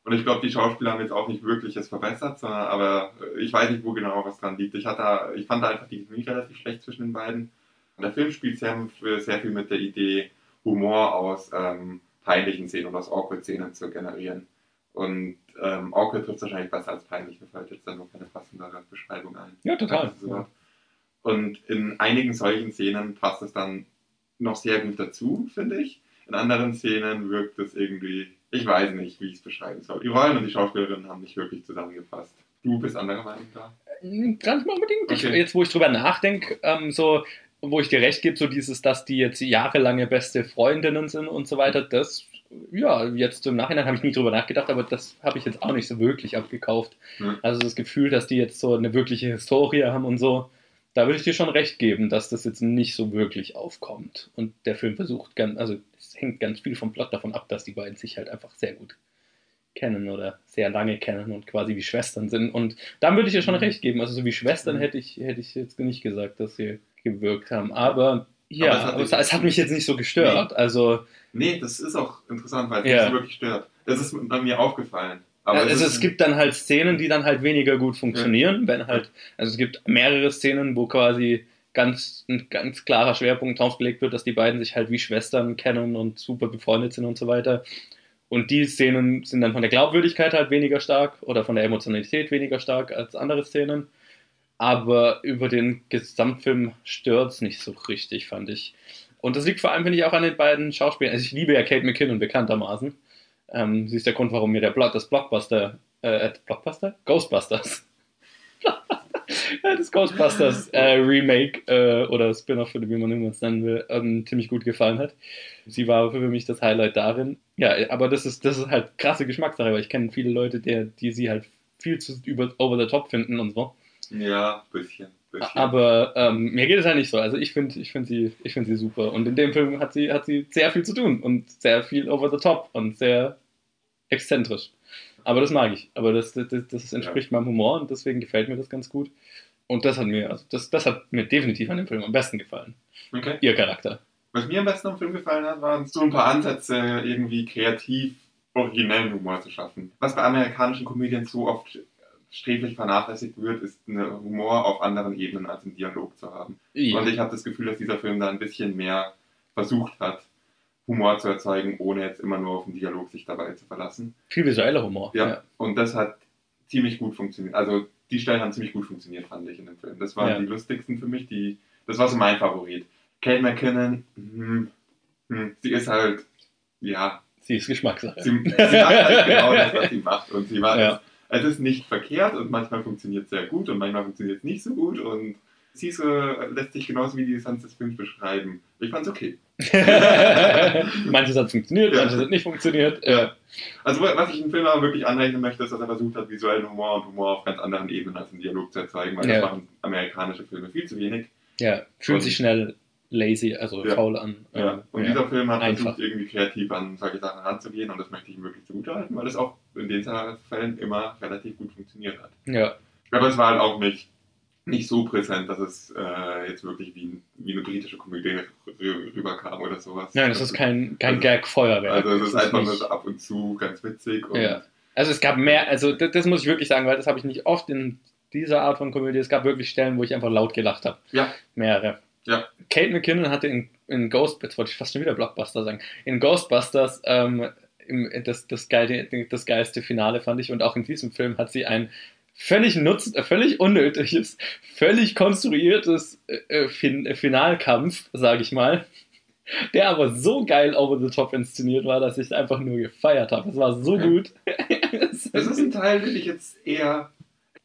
Und ich glaube, die Schauspieler haben jetzt auch nicht wirklich es verbessert, sondern, aber ich weiß nicht, wo genau was dran liegt. Ich, hatte, ich fand da einfach die Chemie relativ schlecht zwischen den beiden. Und der Film spielt sehr, sehr viel mit der Idee, Humor aus ähm, peinlichen Szenen oder aus Awkward-Szenen zu generieren. Und ähm, Awkward trifft wahrscheinlich besser als peinlich, mir fällt jetzt dann noch keine passendere Beschreibung ein. Ja, total. Also so. Und in einigen solchen Szenen passt es dann noch sehr gut dazu, finde ich. In anderen Szenen wirkt es irgendwie, ich weiß nicht, wie ich es beschreiben soll. Die Rollen und die Schauspielerinnen haben nicht wirklich zusammengepasst. Du bist anderer Meinung da? Gar nicht mal unbedingt. Ich, Okay. jetzt, wo ich drüber nachdenke, ähm, so, wo ich dir recht gebe, so dieses, dass die jetzt jahrelange beste Freundinnen sind und so weiter, das, ja, jetzt im Nachhinein habe ich nie drüber nachgedacht, aber das habe ich jetzt auch nicht so wirklich abgekauft. Hm. Also das Gefühl, dass die jetzt so eine wirkliche Historie haben und so, da würde ich dir schon recht geben, dass das jetzt nicht so wirklich aufkommt. Und der Film versucht ganz, also es hängt ganz viel vom Plot davon ab, dass die beiden sich halt einfach sehr gut kennen oder sehr lange kennen und quasi wie Schwestern sind. Und dann würde ich dir schon Mhm. recht geben. Also so wie Schwestern Mhm. hätte ich, hätte ich jetzt nicht gesagt, dass sie gewirkt haben. Aber ja, Aber es hat aber es, hat mich jetzt nicht so gestört. Also, Nee, das ist auch interessant, weil es Ja. so wirklich stört. Das ist bei mir aufgefallen. Aber also ist es gibt dann halt Szenen, die dann halt weniger gut funktionieren, wenn halt, also es gibt mehrere Szenen, wo quasi ganz, ein ganz klarer Schwerpunkt drauf gelegt wird, dass die beiden sich halt wie Schwestern kennen und super befreundet sind und so weiter. Und die Szenen sind dann von der Glaubwürdigkeit halt weniger stark oder von der Emotionalität weniger stark als andere Szenen. Aber über den Gesamtfilm stört es nicht so richtig, fand ich. Und das liegt vor allem, finde ich, auch an den beiden Schauspielern. Also ich liebe ja Kate McKinnon bekanntermaßen. Ähm, sie ist der Grund, warum mir der Block, das Blockbuster, äh, Blockbuster? Ghostbusters. Das Ghostbusters äh, Remake äh, oder Spin-off, wie man es nennen will, ähm, ziemlich gut gefallen hat. Sie war für mich das Highlight darin. Ja, aber das ist, das ist halt krasse Geschmackssache, weil ich kenne viele Leute, der, die sie halt viel zu über, over the top finden und so. Ja, bisschen. Aber ähm, mir geht es halt nicht so. Also ich finde ich find sie, ich find sie super. Und in dem Film hat sie, hat sie sehr viel zu tun und sehr viel over the top und sehr exzentrisch. Aber das mag ich. Aber das, das, das entspricht meinem Humor und deswegen gefällt mir das ganz gut. Und das hat mir, also das, das hat mir definitiv an dem Film am besten gefallen. okay. Ihr Charakter. Was mir am besten am Film gefallen hat, waren so ein paar Ansätze, irgendwie kreativ originellen Humor zu schaffen. Was bei amerikanischen Komödien so oft sträflich vernachlässigt wird, ist eine Humor auf anderen Ebenen als im Dialog zu haben. Ja. Und ich habe das Gefühl, dass dieser Film da ein bisschen mehr versucht hat, Humor zu erzeugen, ohne jetzt immer nur auf den Dialog sich dabei zu verlassen. Viel visueller Humor. Ja. Und das hat ziemlich gut funktioniert. Also die Stellen haben ziemlich gut funktioniert, fand ich in dem Film. Das waren Ja. die lustigsten für mich. Die, das war so mein Favorit. Kate McKinnon, hm, hm, sie ist halt, ja, Sie ist Geschmackssache. sie, sie macht halt genau das, was sie macht. Und sie war, Ja. Es ist nicht verkehrt und manchmal funktioniert es sehr gut und manchmal funktioniert es nicht so gut. Und äh, lässt sich genauso wie die Essenz des Films beschreiben. Ich fand's okay. manches hat funktioniert, Ja. manches hat nicht funktioniert. Ja. Also was ich dem Film aber wirklich anrechnen möchte, ist, dass er versucht hat, visuellen Humor und Humor auf ganz anderen Ebenen als im Dialog zu erzeugen, weil Ja. das machen amerikanische Filme viel zu wenig. Ja, fühlt Und- sich schnell lazy, also Ja. faul an. Ja. Und Ja. dieser Film hat Einfach. versucht, irgendwie kreativ an solche Sachen ranzugehen und das möchte ich ihm wirklich zugutehalten, weil es auch in den Fällen immer relativ gut funktioniert hat. ja. Aber es war halt auch nicht, nicht so präsent, dass es äh, jetzt wirklich wie, wie eine britische Komödie rü- rüberkam oder sowas. Nein, es ist kein, kein Also- Gag-Feuerwerk. Also es ist einfach nur ab und zu ganz witzig und Ja. Also es gab mehr, also das, das muss ich wirklich sagen, weil das habe ich nicht oft in dieser Art von Komödie. Es gab wirklich Stellen, wo ich einfach laut gelacht habe. Ja. Mehrere. Ja. Kate McKinnon hatte in, in Ghost, jetzt wollte ich fast schon wieder Blockbuster sagen, in Ghostbusters ähm, im, das, das, geile, das geilste Finale fand ich und auch in diesem Film hat sie ein völlig nutz, äh, völlig unnötiges, völlig konstruiertes äh, äh, fin äh, Finalkampf, sage ich mal, der aber so geil over the top inszeniert war, dass ich einfach nur gefeiert habe. Es war so Ja. gut. Es ist ein Teil, den ich jetzt eher,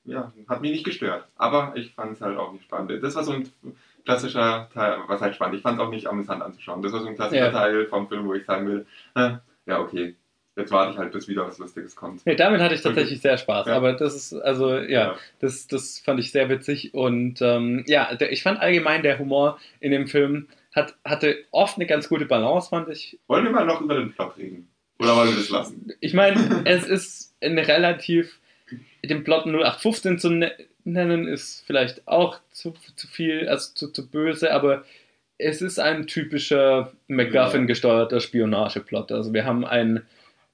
ja, hat mich nicht gestört. Aber ich fand es halt auch nicht spannend. Das war so ein klassischer Teil, was halt spannend. Ich fand es auch nicht amüsant anzuschauen. Das war so ein klassischer Ja. Teil vom Film, wo ich sagen will, äh, ja, okay. jetzt warte ich halt, bis wieder was Lustiges kommt. Nee, damit hatte ich tatsächlich sehr Spaß. Ja. Aber das ist, also, ja, Ja. Das, das fand ich sehr witzig. Und ähm, ja, der, ich fand allgemein der Humor in dem Film hat, hatte oft eine ganz gute Balance, fand ich. Wollen wir mal noch über den Plot reden? Oder wollen wir das lassen? Ich meine, es ist ein relativ, den Plot 0815 zu ne nennen, ist vielleicht auch zu, zu viel, also zu, zu böse, aber es ist ein typischer MacGuffin-gesteuerter Spionageplot. Also wir haben ein,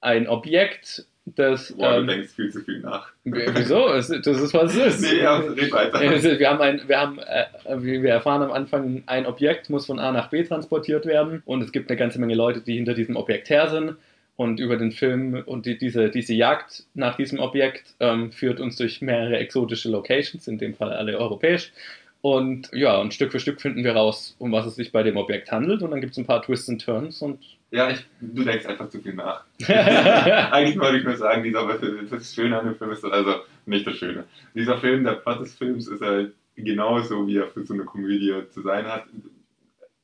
ein Objekt, das... Boah, du ähm, denkst viel zu viel nach. wieso? Es, das ist, was es ist. Nee, ja, red weiter. Wir haben, ein, wir, haben äh, wir erfahren am Anfang, ein Objekt muss von A nach B transportiert werden und es gibt eine ganze Menge Leute, die hinter diesem Objekt her sind. Und über den Film und die, diese, diese Jagd nach diesem Objekt ähm, führt uns durch mehrere exotische Locations, in dem Fall alle europäisch. Und ja, und Stück für Stück finden wir raus, um was es sich bei dem Objekt handelt. Und dann gibt es ein paar Twists and Turns und Ja, ich, du denkst einfach zu viel nach. Eigentlich wollte ich nur sagen, dieser, das Schöne an dem Film ist, also nicht das Schöne. Dieser Film, der Plot des Films ist halt genauso, wie er für so eine Komödie zu sein hat.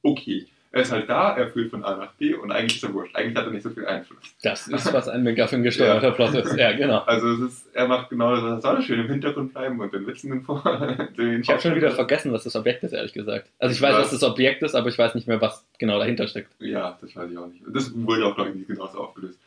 Okay. Er ist halt da, er führt von A nach B und eigentlich ist er wurscht. Eigentlich hat er nicht so viel Einfluss. das ist, was ein MacGuffin-gesteuerter Plot ist. Ja, genau. Also ist, er macht genau das, er soll schön im Hintergrund bleiben und den Witzen vor. Den Ich habe schon wieder vergessen, was das Objekt ist, ehrlich gesagt. Also ich weiß, Was? was das Objekt ist, aber ich weiß nicht mehr, was genau dahinter steckt. Ja, das weiß ich auch nicht. Das wurde auch, glaube ich, nicht genau so aufgelöst.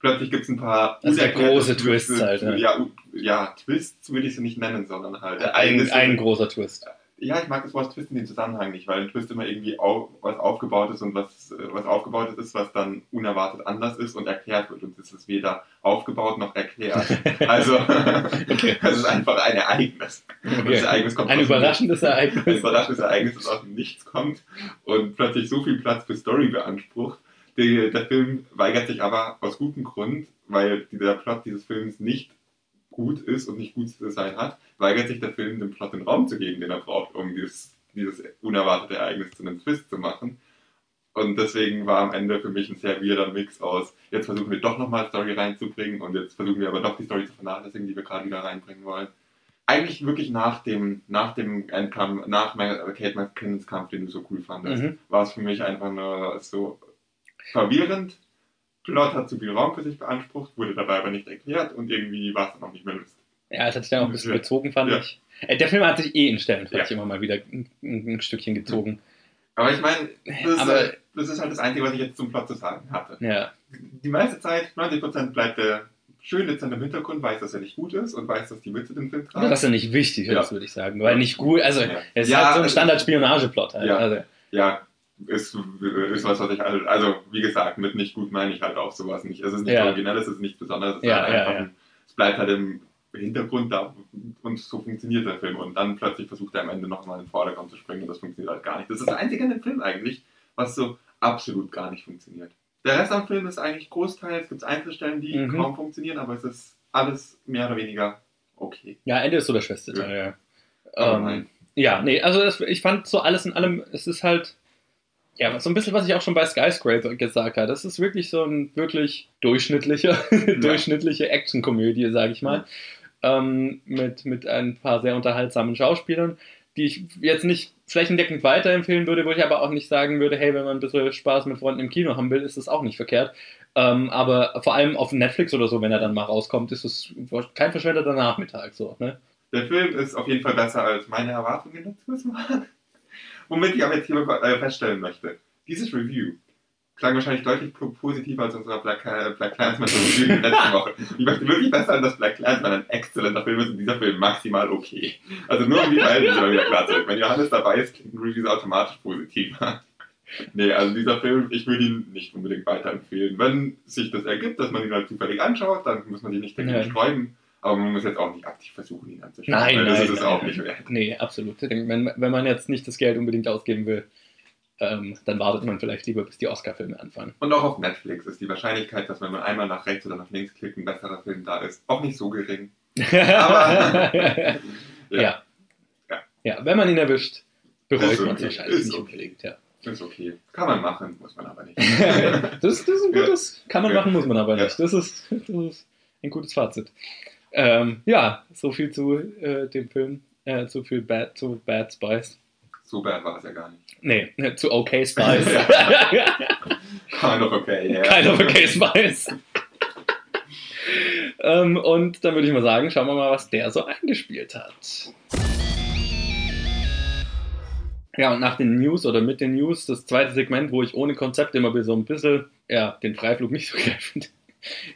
Plötzlich gibt es ein paar Also große Twists halt, ne? Ja, ja, Twists würde ich sie nicht nennen, sondern halt Ein, ein großer Twist. Ja, ich mag das Wort Twist in dem Zusammenhang nicht, weil ein Twist immer irgendwie au, was aufgebaut ist und was, äh, was aufgebaut ist, was dann unerwartet anders ist und erklärt wird. Und es ist weder aufgebaut noch erklärt. Also, es ist einfach ein Ereignis. Und das Ereignis kommt Ein überraschendes ein Ereignis. überraschendes Ereignis, das aus dem Nichts kommt und plötzlich so viel Platz für Story beansprucht. Der, der Film weigert sich aber aus gutem Grund, weil der Plot dieses Films nicht gut ist und nicht gut zu sein hat, weigert sich der Film, dem Plot den Raum zu geben, den er braucht, um dieses, dieses unerwartete Ereignis zu einem Twist zu machen. Und deswegen war am Ende für mich ein sehr weirder Mix aus, jetzt versuchen wir doch nochmal Story reinzubringen und jetzt versuchen wir aber doch die Story zu vernachlässigen, die wir gerade wieder reinbringen wollen eigentlich wirklich nach dem, nach dem Endkampf, nach Kate McKinnons Kampf, den du so cool fandest, Mhm. war es für mich einfach nur so verwirrend. Plot hat zu viel Raum für sich beansprucht, wurde dabei aber nicht erklärt und irgendwie war es dann auch nicht mehr lustig. Ja, es hat sich dann auch ein bisschen gezogen, fand Ja. ich. Äh, Der Film hat sich eh in Stellen vielleicht Ja. immer mal wieder ein, ein Stückchen gezogen. Aber ich meine, das, ist Aber- halt- das ist halt das Einzige, was ich jetzt zum Plot zu sagen hatte. Ja. Die meiste Zeit, 90% bleibt der schön dezent im Hintergrund, weiß, dass er nicht gut ist und weiß, dass die Witze den Film tragen. Was ja nicht wichtig ist, Ja. würde ich sagen. Weil nicht gut, also Ja. es ist Ja, halt so ein also- Standard-Spionageplot halt. Ja. Also, ja, ist, ist was, was ich halt, also wie gesagt, mit nicht gut meine ich halt auch sowas nicht. Es ist nicht originell, es ist nichts Besonderes, es, ist Ja, halt einfach es bleibt halt im Hintergrund da und so funktioniert der Film. Und dann plötzlich versucht er am Ende nochmal in den Vordergrund zu springen und das funktioniert halt gar nicht. Das ist das Einzige in dem Film eigentlich, was so absolut gar nicht funktioniert. Der Rest am Film ist eigentlich großteils, es gibt Einzelstellen, die Mhm. kaum funktionieren, aber es ist alles mehr oder weniger okay. ja, Ende ist so der schwester Teil, ja. Aber Ähm, nein. ja, nee, also es, ich fand so alles in allem, es ist halt, ja, so ein bisschen, was ich auch schon bei Skyscraper gesagt habe. Das ist wirklich so ein wirklich durchschnittlicher, durchschnittliche Actionkomödie, sage ich mal. Ähm, mit, mit ein paar sehr unterhaltsamen Schauspielern, die ich jetzt nicht flächendeckend weiterempfehlen würde, wo ich aber auch nicht sagen würde, hey, wenn man ein bisschen Spaß mit Freunden im Kino haben will, ist das auch nicht verkehrt. Ähm, aber vor allem auf Netflix oder so, wenn er dann mal rauskommt, ist es kein verschwendeter Nachmittag. So, ne? Der Film ist auf jeden Fall besser als meine Erwartungen dazu. Womit ich aber jetzt hier äh, feststellen möchte. Dieses Review klang wahrscheinlich deutlich po- positiver als unser Black, äh, Black Clansman Review letzte Woche. Ich möchte wirklich feststellen, dass Black Clansman ein exzellenter Film ist und dieser Film maximal okay. Also nur um die Verhältnisse mal wieder klar zu rücken. Wenn Johannes dabei ist, klingt ein Review automatisch positiver. Nee, also dieser Film, ich würde ihn nicht unbedingt weiterempfehlen. Wenn sich das ergibt, dass man ihn halt zufällig anschaut, dann muss man sich nicht dagegen Nein. sträuben. Aber man muss jetzt auch nicht aktiv versuchen, ihn anzuschauen. Nein, weil das nein, ist es nein. auch nicht wert. Nee, absolut. Wenn, wenn man jetzt nicht das Geld unbedingt ausgeben will, ähm, dann wartet man vielleicht lieber, bis die Oscar-Filme anfangen. Und auch auf Netflix ist die Wahrscheinlichkeit, dass wenn man einmal nach rechts oder nach links klickt, ein besserer Film da ist, auch nicht so gering. Aber ja. Ja. ja. Ja, wenn man ihn erwischt, bereut man es wahrscheinlich nicht okay. unbedingt. Ja. ist okay. Kann man machen, muss man aber nicht. das, das ist ein gutes, kann man machen, muss man aber nicht. Das ist, das ist ein gutes Fazit. Ähm, ja, so viel zu äh, dem Film, äh, zu viel Bad, zu Bad Spice. So bad war es ja gar nicht. Nee, zu Okay Spice. Kind of okay, ja. Kind of Okay Spice. ähm, und dann würde ich mal sagen, schauen wir mal, was der so eingespielt hat. Ja, und nach den News oder mit den News, das zweite Segment, wo ich ohne Konzept immer so ein bisschen, ja, den Freiflug nicht so geil finde,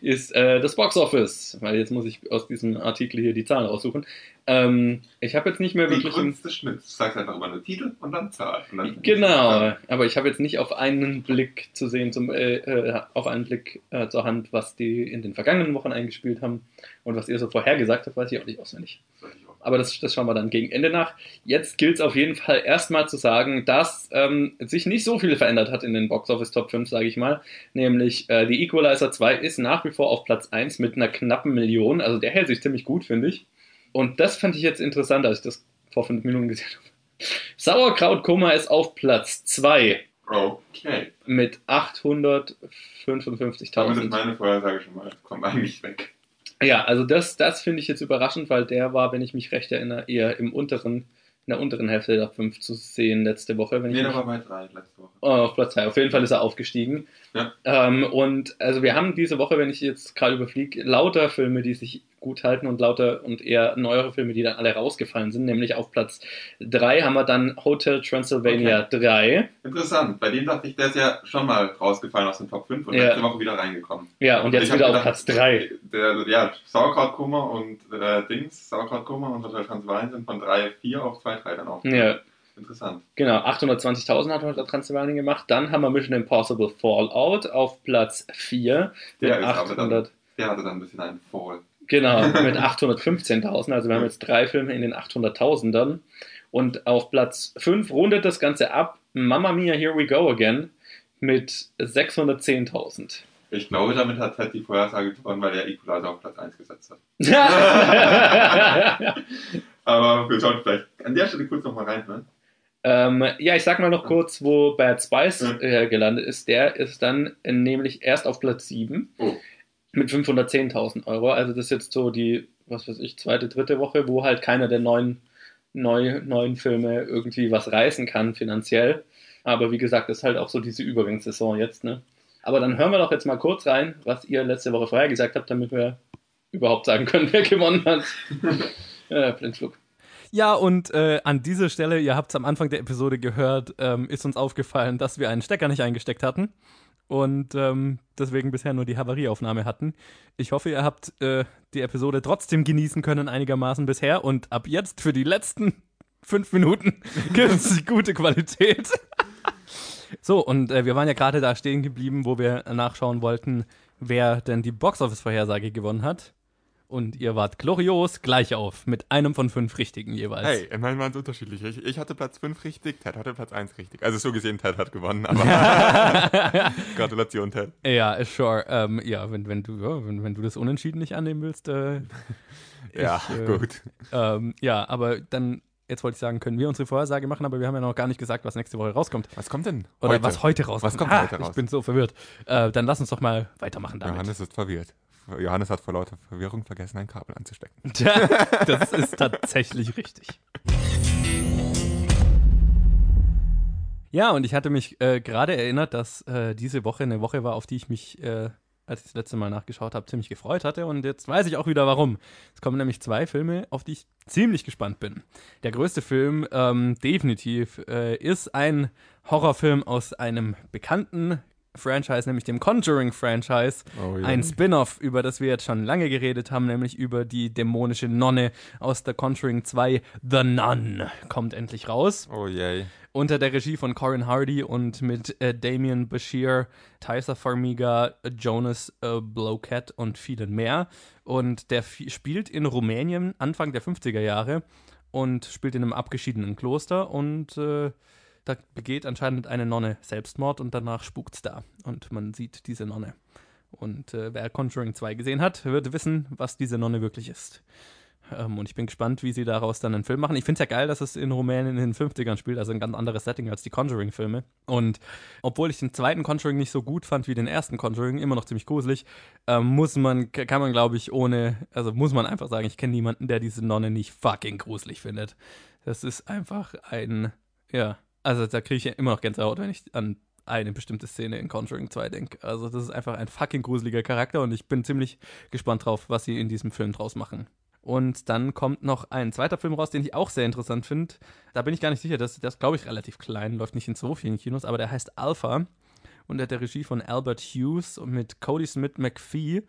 ist äh, das Box Office. Weil jetzt muss ich aus diesem Artikel hier die Zahlen raussuchen. Ähm, ich habe jetzt nicht mehr Die wirklich. im- Kunst des Schnitt. Du sagst einfach immer nur Titel und dann Zahl. Und dann Genau, aber ich habe jetzt nicht auf einen Blick zu sehen, zum, äh, äh, auf einen Blick äh, zur Hand, was die in den vergangenen Wochen eingespielt haben und was ihr so vorhergesagt habt, weiß ich auch nicht auswendig. Sag ich auch. Aber das, das schauen wir dann gegen Ende nach. Jetzt gilt es auf jeden Fall erstmal zu sagen, dass ähm, sich nicht so viel verändert hat in den Box Office Top 5, sage ich mal. Nämlich äh, die Equalizer 2 ist nach wie vor auf Platz 1 mit einer knappen Million. Also der hält sich ziemlich gut, finde ich. Und das fand ich jetzt interessant, als ich das vor fünf Minuten gesehen habe. Sauerkrautkoma ist auf Platz 2 Okay. mit Damit ist 855.000. meine Vorhersage schon mal. Komm eigentlich weg. Ja, also das, das finde ich jetzt überraschend, weil der war, wenn ich mich recht erinnere, eher im unteren, in der unteren Hälfte der 5 zu sehen letzte Woche. Wenn ich Nee, mich der war bei drei letzte Woche. Oh, auf Platz 2. Auf jeden Fall ist er aufgestiegen. Ja. Ähm, und also wir haben diese Woche, wenn ich jetzt gerade überfliege, lauter Filme, die sich gut halten und lauter und eher neuere Filme, die dann alle rausgefallen sind. Nämlich auf Platz 3 haben wir dann Hotel Transylvania 3. Interessant. Bei dem dachte ich, der ist ja schon mal rausgefallen aus den Top 5 und Ja. letzte Woche wieder reingekommen. Ja, und jetzt Ich hab wieder auf gedacht, Platz 3. Der, ja, Sauerkrautkoma und äh, Dings, Sauerkrautkoma und Hotel Transylvanien sind von 3, 4 auf 2, 3 dann auch. Ja, Interessant. genau. 820.000 hat Hotel Transylvania gemacht. Dann haben wir Mission Impossible Fallout auf Platz 4 mit Der ist aber dann- 800. Der hatte dann ein bisschen einen Fall. Genau, mit 815.000. Also wir haben jetzt drei Filme in den 800.000ern. Und auf Platz 5 rundet das Ganze ab. Mamma Mia, Here We Go Again mit 610.000. Ich glaube, damit hat Ted die Vorhersage gewonnen, weil er Equalizer auf Platz 1 gesetzt hat. Aber wir sollten vielleicht an der Stelle kurz nochmal reinhören. ähm, ja, ich sag mal noch kurz, wo Bad Spice äh, gelandet ist. Der ist dann nämlich erst auf Platz 7 Oh. Mit 510.000 Euro. Also das ist jetzt so die, was weiß ich, zweite, dritte Woche, wo halt keiner der neuen, neu, neuen Filme irgendwie was reißen kann finanziell. Aber wie gesagt, das ist halt auch so diese Übergangssaison jetzt, ne? Aber dann hören wir doch jetzt mal kurz rein, was ihr letzte Woche vorher gesagt habt, damit wir überhaupt sagen können, wer gewonnen hat. ja, Blindflug. Ja, und äh, an dieser Stelle, ihr habt es am Anfang der Episode gehört, ähm, ist uns aufgefallen, dass wir einen Stecker nicht eingesteckt hatten und ähm, deswegen bisher nur die Havarieaufnahme hatten. Ich hoffe, ihr habt äh, die Episode trotzdem genießen können einigermaßen bisher und ab jetzt für die letzten fünf Minuten gibt es gute Qualität. so, und äh, wir waren ja gerade da stehen geblieben, wo wir nachschauen wollten, wer denn die Boxoffice-Vorhersage gewonnen hat. Und ihr wart glorios gleich auf, mit einem von fünf richtigen jeweils. Hey, immerhin waren es unterschiedlich. Ich, ich hatte Platz 5 richtig, Ted hatte Platz 1 richtig. Also so gesehen, Ted hat gewonnen, aber Gratulation, Ted. Ja, sure. Ähm, ja, wenn, wenn, du, ja wenn, wenn du das Unentschieden nicht annehmen willst. Äh, Ja, Ich, äh, gut. ähm, ja, aber dann, jetzt wollte ich sagen, können wir unsere Vorhersage machen, aber wir haben ja noch gar nicht gesagt, was nächste Woche rauskommt. Was kommt denn? Oder heute? was heute rauskommt. Was kommt ah, heute Ich raus? bin so verwirrt. Äh, dann lass uns doch mal weitermachen damit. Johannes ist verwirrt. Johannes hat vor lauter Verwirrung vergessen, ein Kabel anzustecken. Tja, das ist tatsächlich richtig. Ja, und ich hatte mich äh, gerade erinnert, dass äh, diese Woche eine Woche war, auf die ich mich, äh, als ich das letzte Mal nachgeschaut habe, ziemlich gefreut hatte. Und jetzt weiß ich auch wieder warum. Es kommen nämlich zwei Filme, auf die ich ziemlich gespannt bin. Der größte Film ähm, definitiv äh, ist ein Horrorfilm aus einem bekannten Franchise, nämlich dem Conjuring-Franchise. Oh ja. Ein Spin-off, über das wir jetzt schon lange geredet haben, nämlich über die dämonische Nonne aus der Conjuring 2, The Nun, kommt endlich raus. Oh yay. Unter der Regie von Corin Hardy und mit äh, Damien Bashir, Tysa Farmiga, Jonas äh, Bloquet und vielen mehr. Und der spielt in Rumänien Anfang der 50er Jahre und spielt in einem abgeschiedenen Kloster und äh, da begeht anscheinend eine Nonne Selbstmord und danach spukt's da und man sieht diese Nonne. Und äh, wer Conjuring 2 gesehen hat, wird wissen, was diese Nonne wirklich ist. Ähm, und ich bin gespannt, wie sie daraus dann einen Film machen. Ich finde es ja geil, dass es in Rumänien in den 50ern spielt, also ein ganz anderes Setting als die Conjuring-Filme. Und obwohl ich den zweiten Conjuring nicht so gut fand wie den ersten Conjuring, immer noch ziemlich gruselig, ähm, muss man, kann man glaube ich ohne, also muss man einfach sagen, ich kenne niemanden, der diese Nonne nicht fucking gruselig findet. Das ist einfach ein, ja, also da kriege ich ja immer noch Gänsehaut, wenn ich an eine bestimmte Szene in Conjuring 2 denke. Also das ist einfach ein fucking gruseliger Charakter und ich bin ziemlich gespannt drauf, was sie in diesem Film draus machen. Und dann kommt noch ein zweiter Film raus, den ich auch sehr interessant finde. Da bin ich gar nicht sicher, das, das glaube ich relativ klein, läuft nicht in so vielen Kinos, aber der heißt Alpha und der hat der Regie von Albert Hughes und mit Cody Smith McPhee,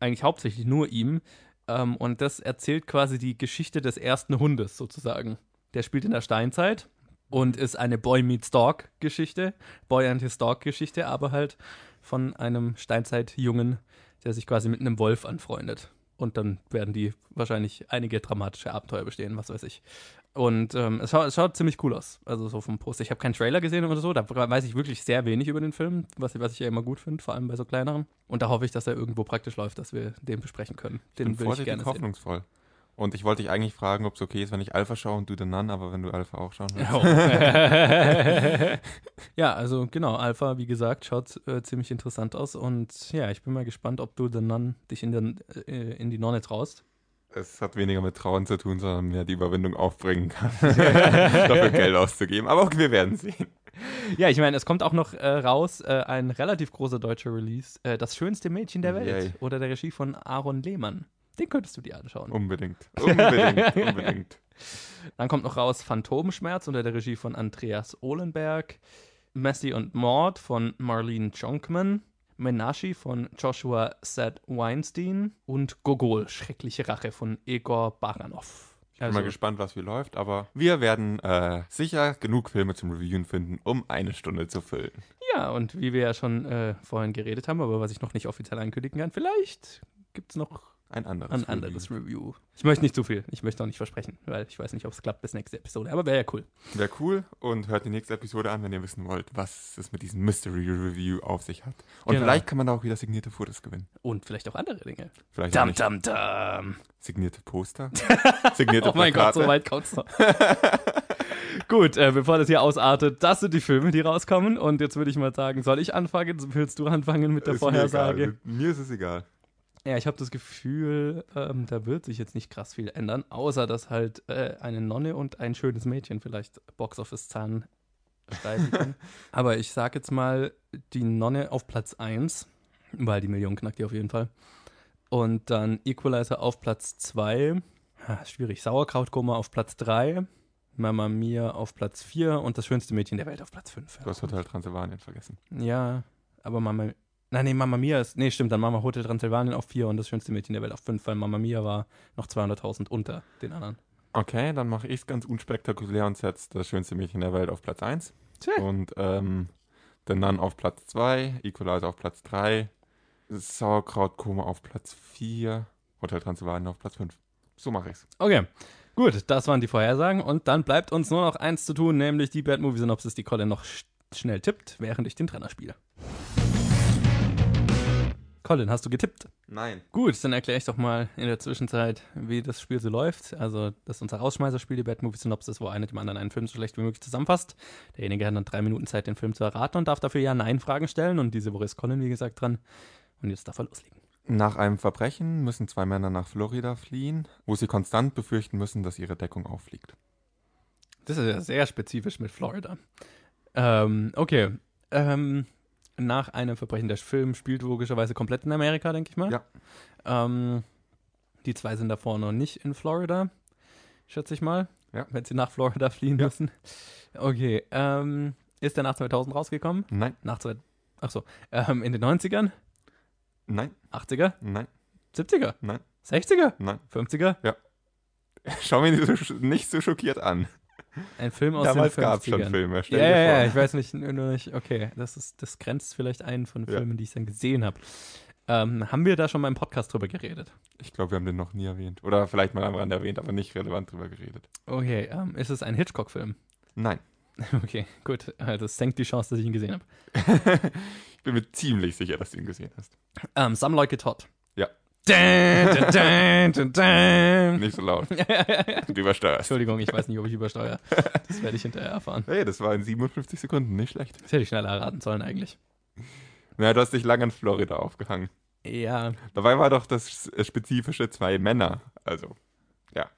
eigentlich hauptsächlich nur ihm. Ähm, und das erzählt quasi die Geschichte des ersten Hundes sozusagen. Der spielt in der Steinzeit und ist eine Boy Meets Dog Geschichte, Boy and His Dog Geschichte, aber halt von einem Steinzeitjungen, der sich quasi mit einem Wolf anfreundet. Und dann werden die wahrscheinlich einige dramatische Abenteuer bestehen, was weiß ich. Und ähm, es, schaut, es, schaut, ziemlich cool aus. Also so vom Poster. Ich habe keinen Trailer gesehen oder so. Da weiß ich wirklich sehr wenig über den Film, was, was ich ja immer gut finde, vor allem bei so kleineren. Und da hoffe ich, dass er irgendwo praktisch läuft, dass wir den besprechen können. Den ich bin will ich gerne hoffnungsvoll. Sehen. Und ich wollte dich eigentlich fragen, ob es okay ist, wenn ich Alpha schaue und du den Nun, aber wenn du Alpha auch schauen willst. Ja, also genau, Alpha, wie gesagt, schaut äh, ziemlich interessant aus. Und ja, ich bin mal gespannt, ob du den Nun dich in, den, äh, in die Nonne traust. Es hat weniger mit Trauen zu tun, sondern mehr die Überwindung aufbringen kann, dafür Geld auszugeben. Aber okay, wir werden sehen. Ja, ich meine, es kommt auch noch äh, raus äh, ein relativ großer deutscher Release, äh, Das schönste Mädchen der Welt Yay. oder der Regie von Aaron Lehmann. Den könntest du dir anschauen. Unbedingt. Unbedingt. Unbedingt. Dann kommt noch raus Phantomschmerz unter der Regie von Andreas Ohlenberg. Messi und Maud von Marlene Jonkman. Menashi von Joshua Seth Weinstein und Gogol, Schreckliche Rache von Egor Baranov. Ich bin also, mal gespannt, was wie läuft, aber wir werden äh, sicher genug Filme zum Reviewen finden, um eine Stunde zu füllen. Ja, und wie wir ja schon äh, vorhin geredet haben, aber was ich noch nicht offiziell ankündigen kann, vielleicht gibt es noch ein anderes, ein anderes Review. Ich möchte nicht zu viel. Ich möchte auch nicht versprechen, weil ich weiß nicht, ob es klappt bis nächste Episode. Aber wäre ja cool. Wäre cool und hört die nächste Episode an, wenn ihr wissen wollt, was es mit diesem Mystery Review auf sich hat. Und genau. vielleicht kann man da auch wieder signierte Fotos gewinnen. Und vielleicht auch andere Dinge. Vielleicht dum, dum, dum. Signierte Poster. signierte Oh mein. Gott, so weit kommt's noch. Gut, äh, bevor das hier ausartet, das sind die Filme, die rauskommen. Und jetzt würde ich mal sagen, soll ich anfangen? Willst du anfangen mit der ist Vorhersage? Mir, mir ist es egal. Ja, ich habe das Gefühl, ähm, da wird sich jetzt nicht krass viel ändern, außer dass halt äh, eine Nonne und ein schönes Mädchen vielleicht Boxoffice-Zahlen steigen können. Aber ich sage jetzt mal die Nonne auf Platz 1, weil die Million knackt die auf jeden Fall. Und dann Equalizer auf Platz 2. Ha, schwierig. Sauerkrautkoma auf Platz 3. Mama Mia auf Platz 4 und das schönste Mädchen der Welt auf Platz 5. Du hast Hotel Transylvanien vergessen. Ja, aber Mama, Nein, nee, Mama Mia ist. Nee, stimmt, dann Mama Hotel Transylvanien auf 4 und das schönste Mädchen der Welt auf 5, weil Mama Mia war noch 200.000 unter den anderen. Okay, dann mache ich es ganz unspektakulär und setze das schönste Mädchen der Welt auf Platz 1. Tja. Und ähm, den Nun auf Platz 2, Equalizer auf Platz 3, Sauerkrautkoma auf Platz 4, Hotel Transylvanien auf Platz 5. So mache ich's. Okay. Gut, das waren die Vorhersagen und dann bleibt uns nur noch eins zu tun, nämlich die Bad Movie Synopsis, die Colin noch schnell tippt, während ich den Trainer spiele. Colin, hast du getippt? Nein. Gut, dann erkläre ich doch mal in der Zwischenzeit, wie das Spiel so läuft. Also, das ist unser Rausschmeißerspiel, die Bad Movie Synopsis, wo einer dem anderen einen Film so schlecht wie möglich zusammenfasst. Derjenige hat dann drei Minuten Zeit, den Film zu erraten und darf dafür Ja-Nein-Fragen stellen. Und diese Woche ist Colin, wie gesagt, dran. Und jetzt darf er loslegen. Nach einem Verbrechen müssen zwei Männer nach Florida fliehen, wo sie konstant befürchten müssen, dass ihre Deckung auffliegt. Das ist ja sehr spezifisch mit Florida. Ähm, okay. Ähm, nach einem Verbrechen. Der Film spielt logischerweise komplett in Amerika, denke ich mal. Ja. Ähm, die zwei sind davor noch nicht in Florida, schätze ich mal. Ja. Wenn sie nach Florida fliehen ja. müssen. Okay. Ähm, ist der nach 2000 rausgekommen? Nein. Nach zwei, ach so. Ähm, in den 90ern? Nein. 80er? Nein. 70er? Nein. 60er? Nein. 50er? Ja. Schau mich nicht so, nicht so schockiert an. Ein Film aus Damals den 50ern. gab es schon Filme. Ja, ja, ja, ich weiß nicht, nur nicht, okay, das, ist, das grenzt vielleicht einen von Filmen, ja. die ich dann gesehen habe. Ähm, haben wir da schon mal im Podcast drüber geredet? Ich glaube, wir haben den noch nie erwähnt. Oder vielleicht mal am Rand erwähnt, aber nicht relevant drüber geredet. Okay, ähm, ist es ein Hitchcock-Film? Nein. Okay, gut. Das senkt die Chance, dass ich ihn gesehen habe. ich bin mir ziemlich sicher, dass du ihn gesehen hast. Ähm, Some Like It Hot. Ja. Nicht so laut. Du übersteuerst. Entschuldigung, ich weiß nicht, ob ich übersteuere. Das werde ich hinterher erfahren. Hey, das war in 57 Sekunden, nicht schlecht. Das hätte ich schneller erraten sollen eigentlich. Na, du hast dich lange in Florida aufgehangen. Ja. Dabei war doch das spezifische zwei Männer. Also, ja.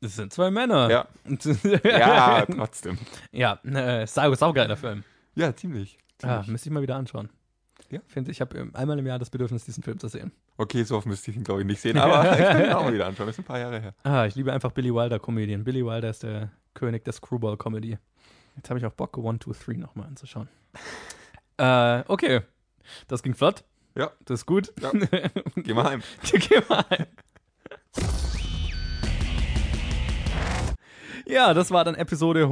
Das sind zwei Männer. Ja. ja, trotzdem. Ja, äh, sau, saugeiler Film. Ja, ziemlich. Ah, müsste ich mal wieder anschauen. Ja. Finde ich, habe einmal im Jahr das Bedürfnis, diesen Film zu sehen. Okay, so oft müsste ich ihn, glaube ich, nicht sehen, aber ich kann ihn auch mal wieder anschauen. Das ist ein paar Jahre her. Ah, ich liebe einfach Billy Wilder-Komödien. Billy Wilder ist der König der Screwball-Comedy. Jetzt habe ich auch Bock, One, Two, Three nochmal anzuschauen. äh, okay. Das ging flott. Ja. Das ist gut. Ja. Geh mal heim. Geh mal heim. Ja, das war dann Episode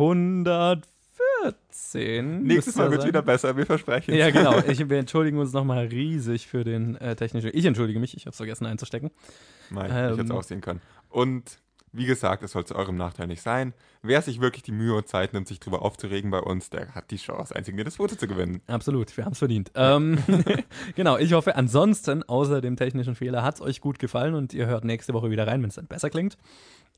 114. Nächstes Mal wird wieder besser, wir versprechen. Ja, genau. Ich, wir entschuldigen uns nochmal riesig für den äh, technischen. Ich entschuldige mich, ich habe es vergessen einzustecken. Nein, Ähm. ich hätte es auch sehen können. Und wie gesagt, es soll zu eurem Nachteil nicht sein. Wer sich wirklich die Mühe und Zeit nimmt, sich drüber aufzuregen bei uns, der hat die Chance, ein signiertes Foto zu gewinnen. Absolut, wir haben es verdient. Ähm, genau, ich hoffe, ansonsten, außer dem technischen Fehler, hat es euch gut gefallen und ihr hört nächste Woche wieder rein, wenn es dann besser klingt.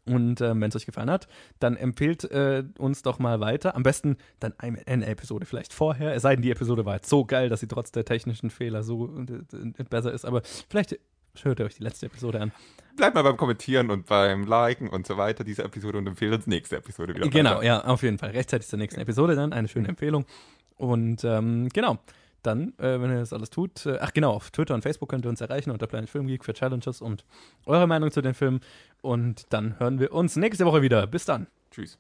Und ähm, wenn es euch gefallen hat, dann empfehlt äh, uns doch mal weiter. Am besten dann eine, eine Episode vielleicht vorher. Es sei denn, die Episode war jetzt so geil, dass sie trotz der technischen Fehler so äh, besser ist. Aber vielleicht hört ihr euch die letzte Episode an. Bleibt mal beim Kommentieren und beim Liken und so weiter dieser Episode und empfehlt uns nächste Episode wieder. Genau, weiter. ja, auf jeden Fall. Rechtzeitig zur nächsten Episode dann. Eine schöne Empfehlung. Und ähm, genau, dann, äh, wenn ihr das alles tut, äh, ach genau, auf Twitter und Facebook könnt ihr uns erreichen unter Planet Film Geek für Challenges und eure Meinung zu den Filmen. Und dann hören wir uns nächste Woche wieder. Bis dann. Tschüss.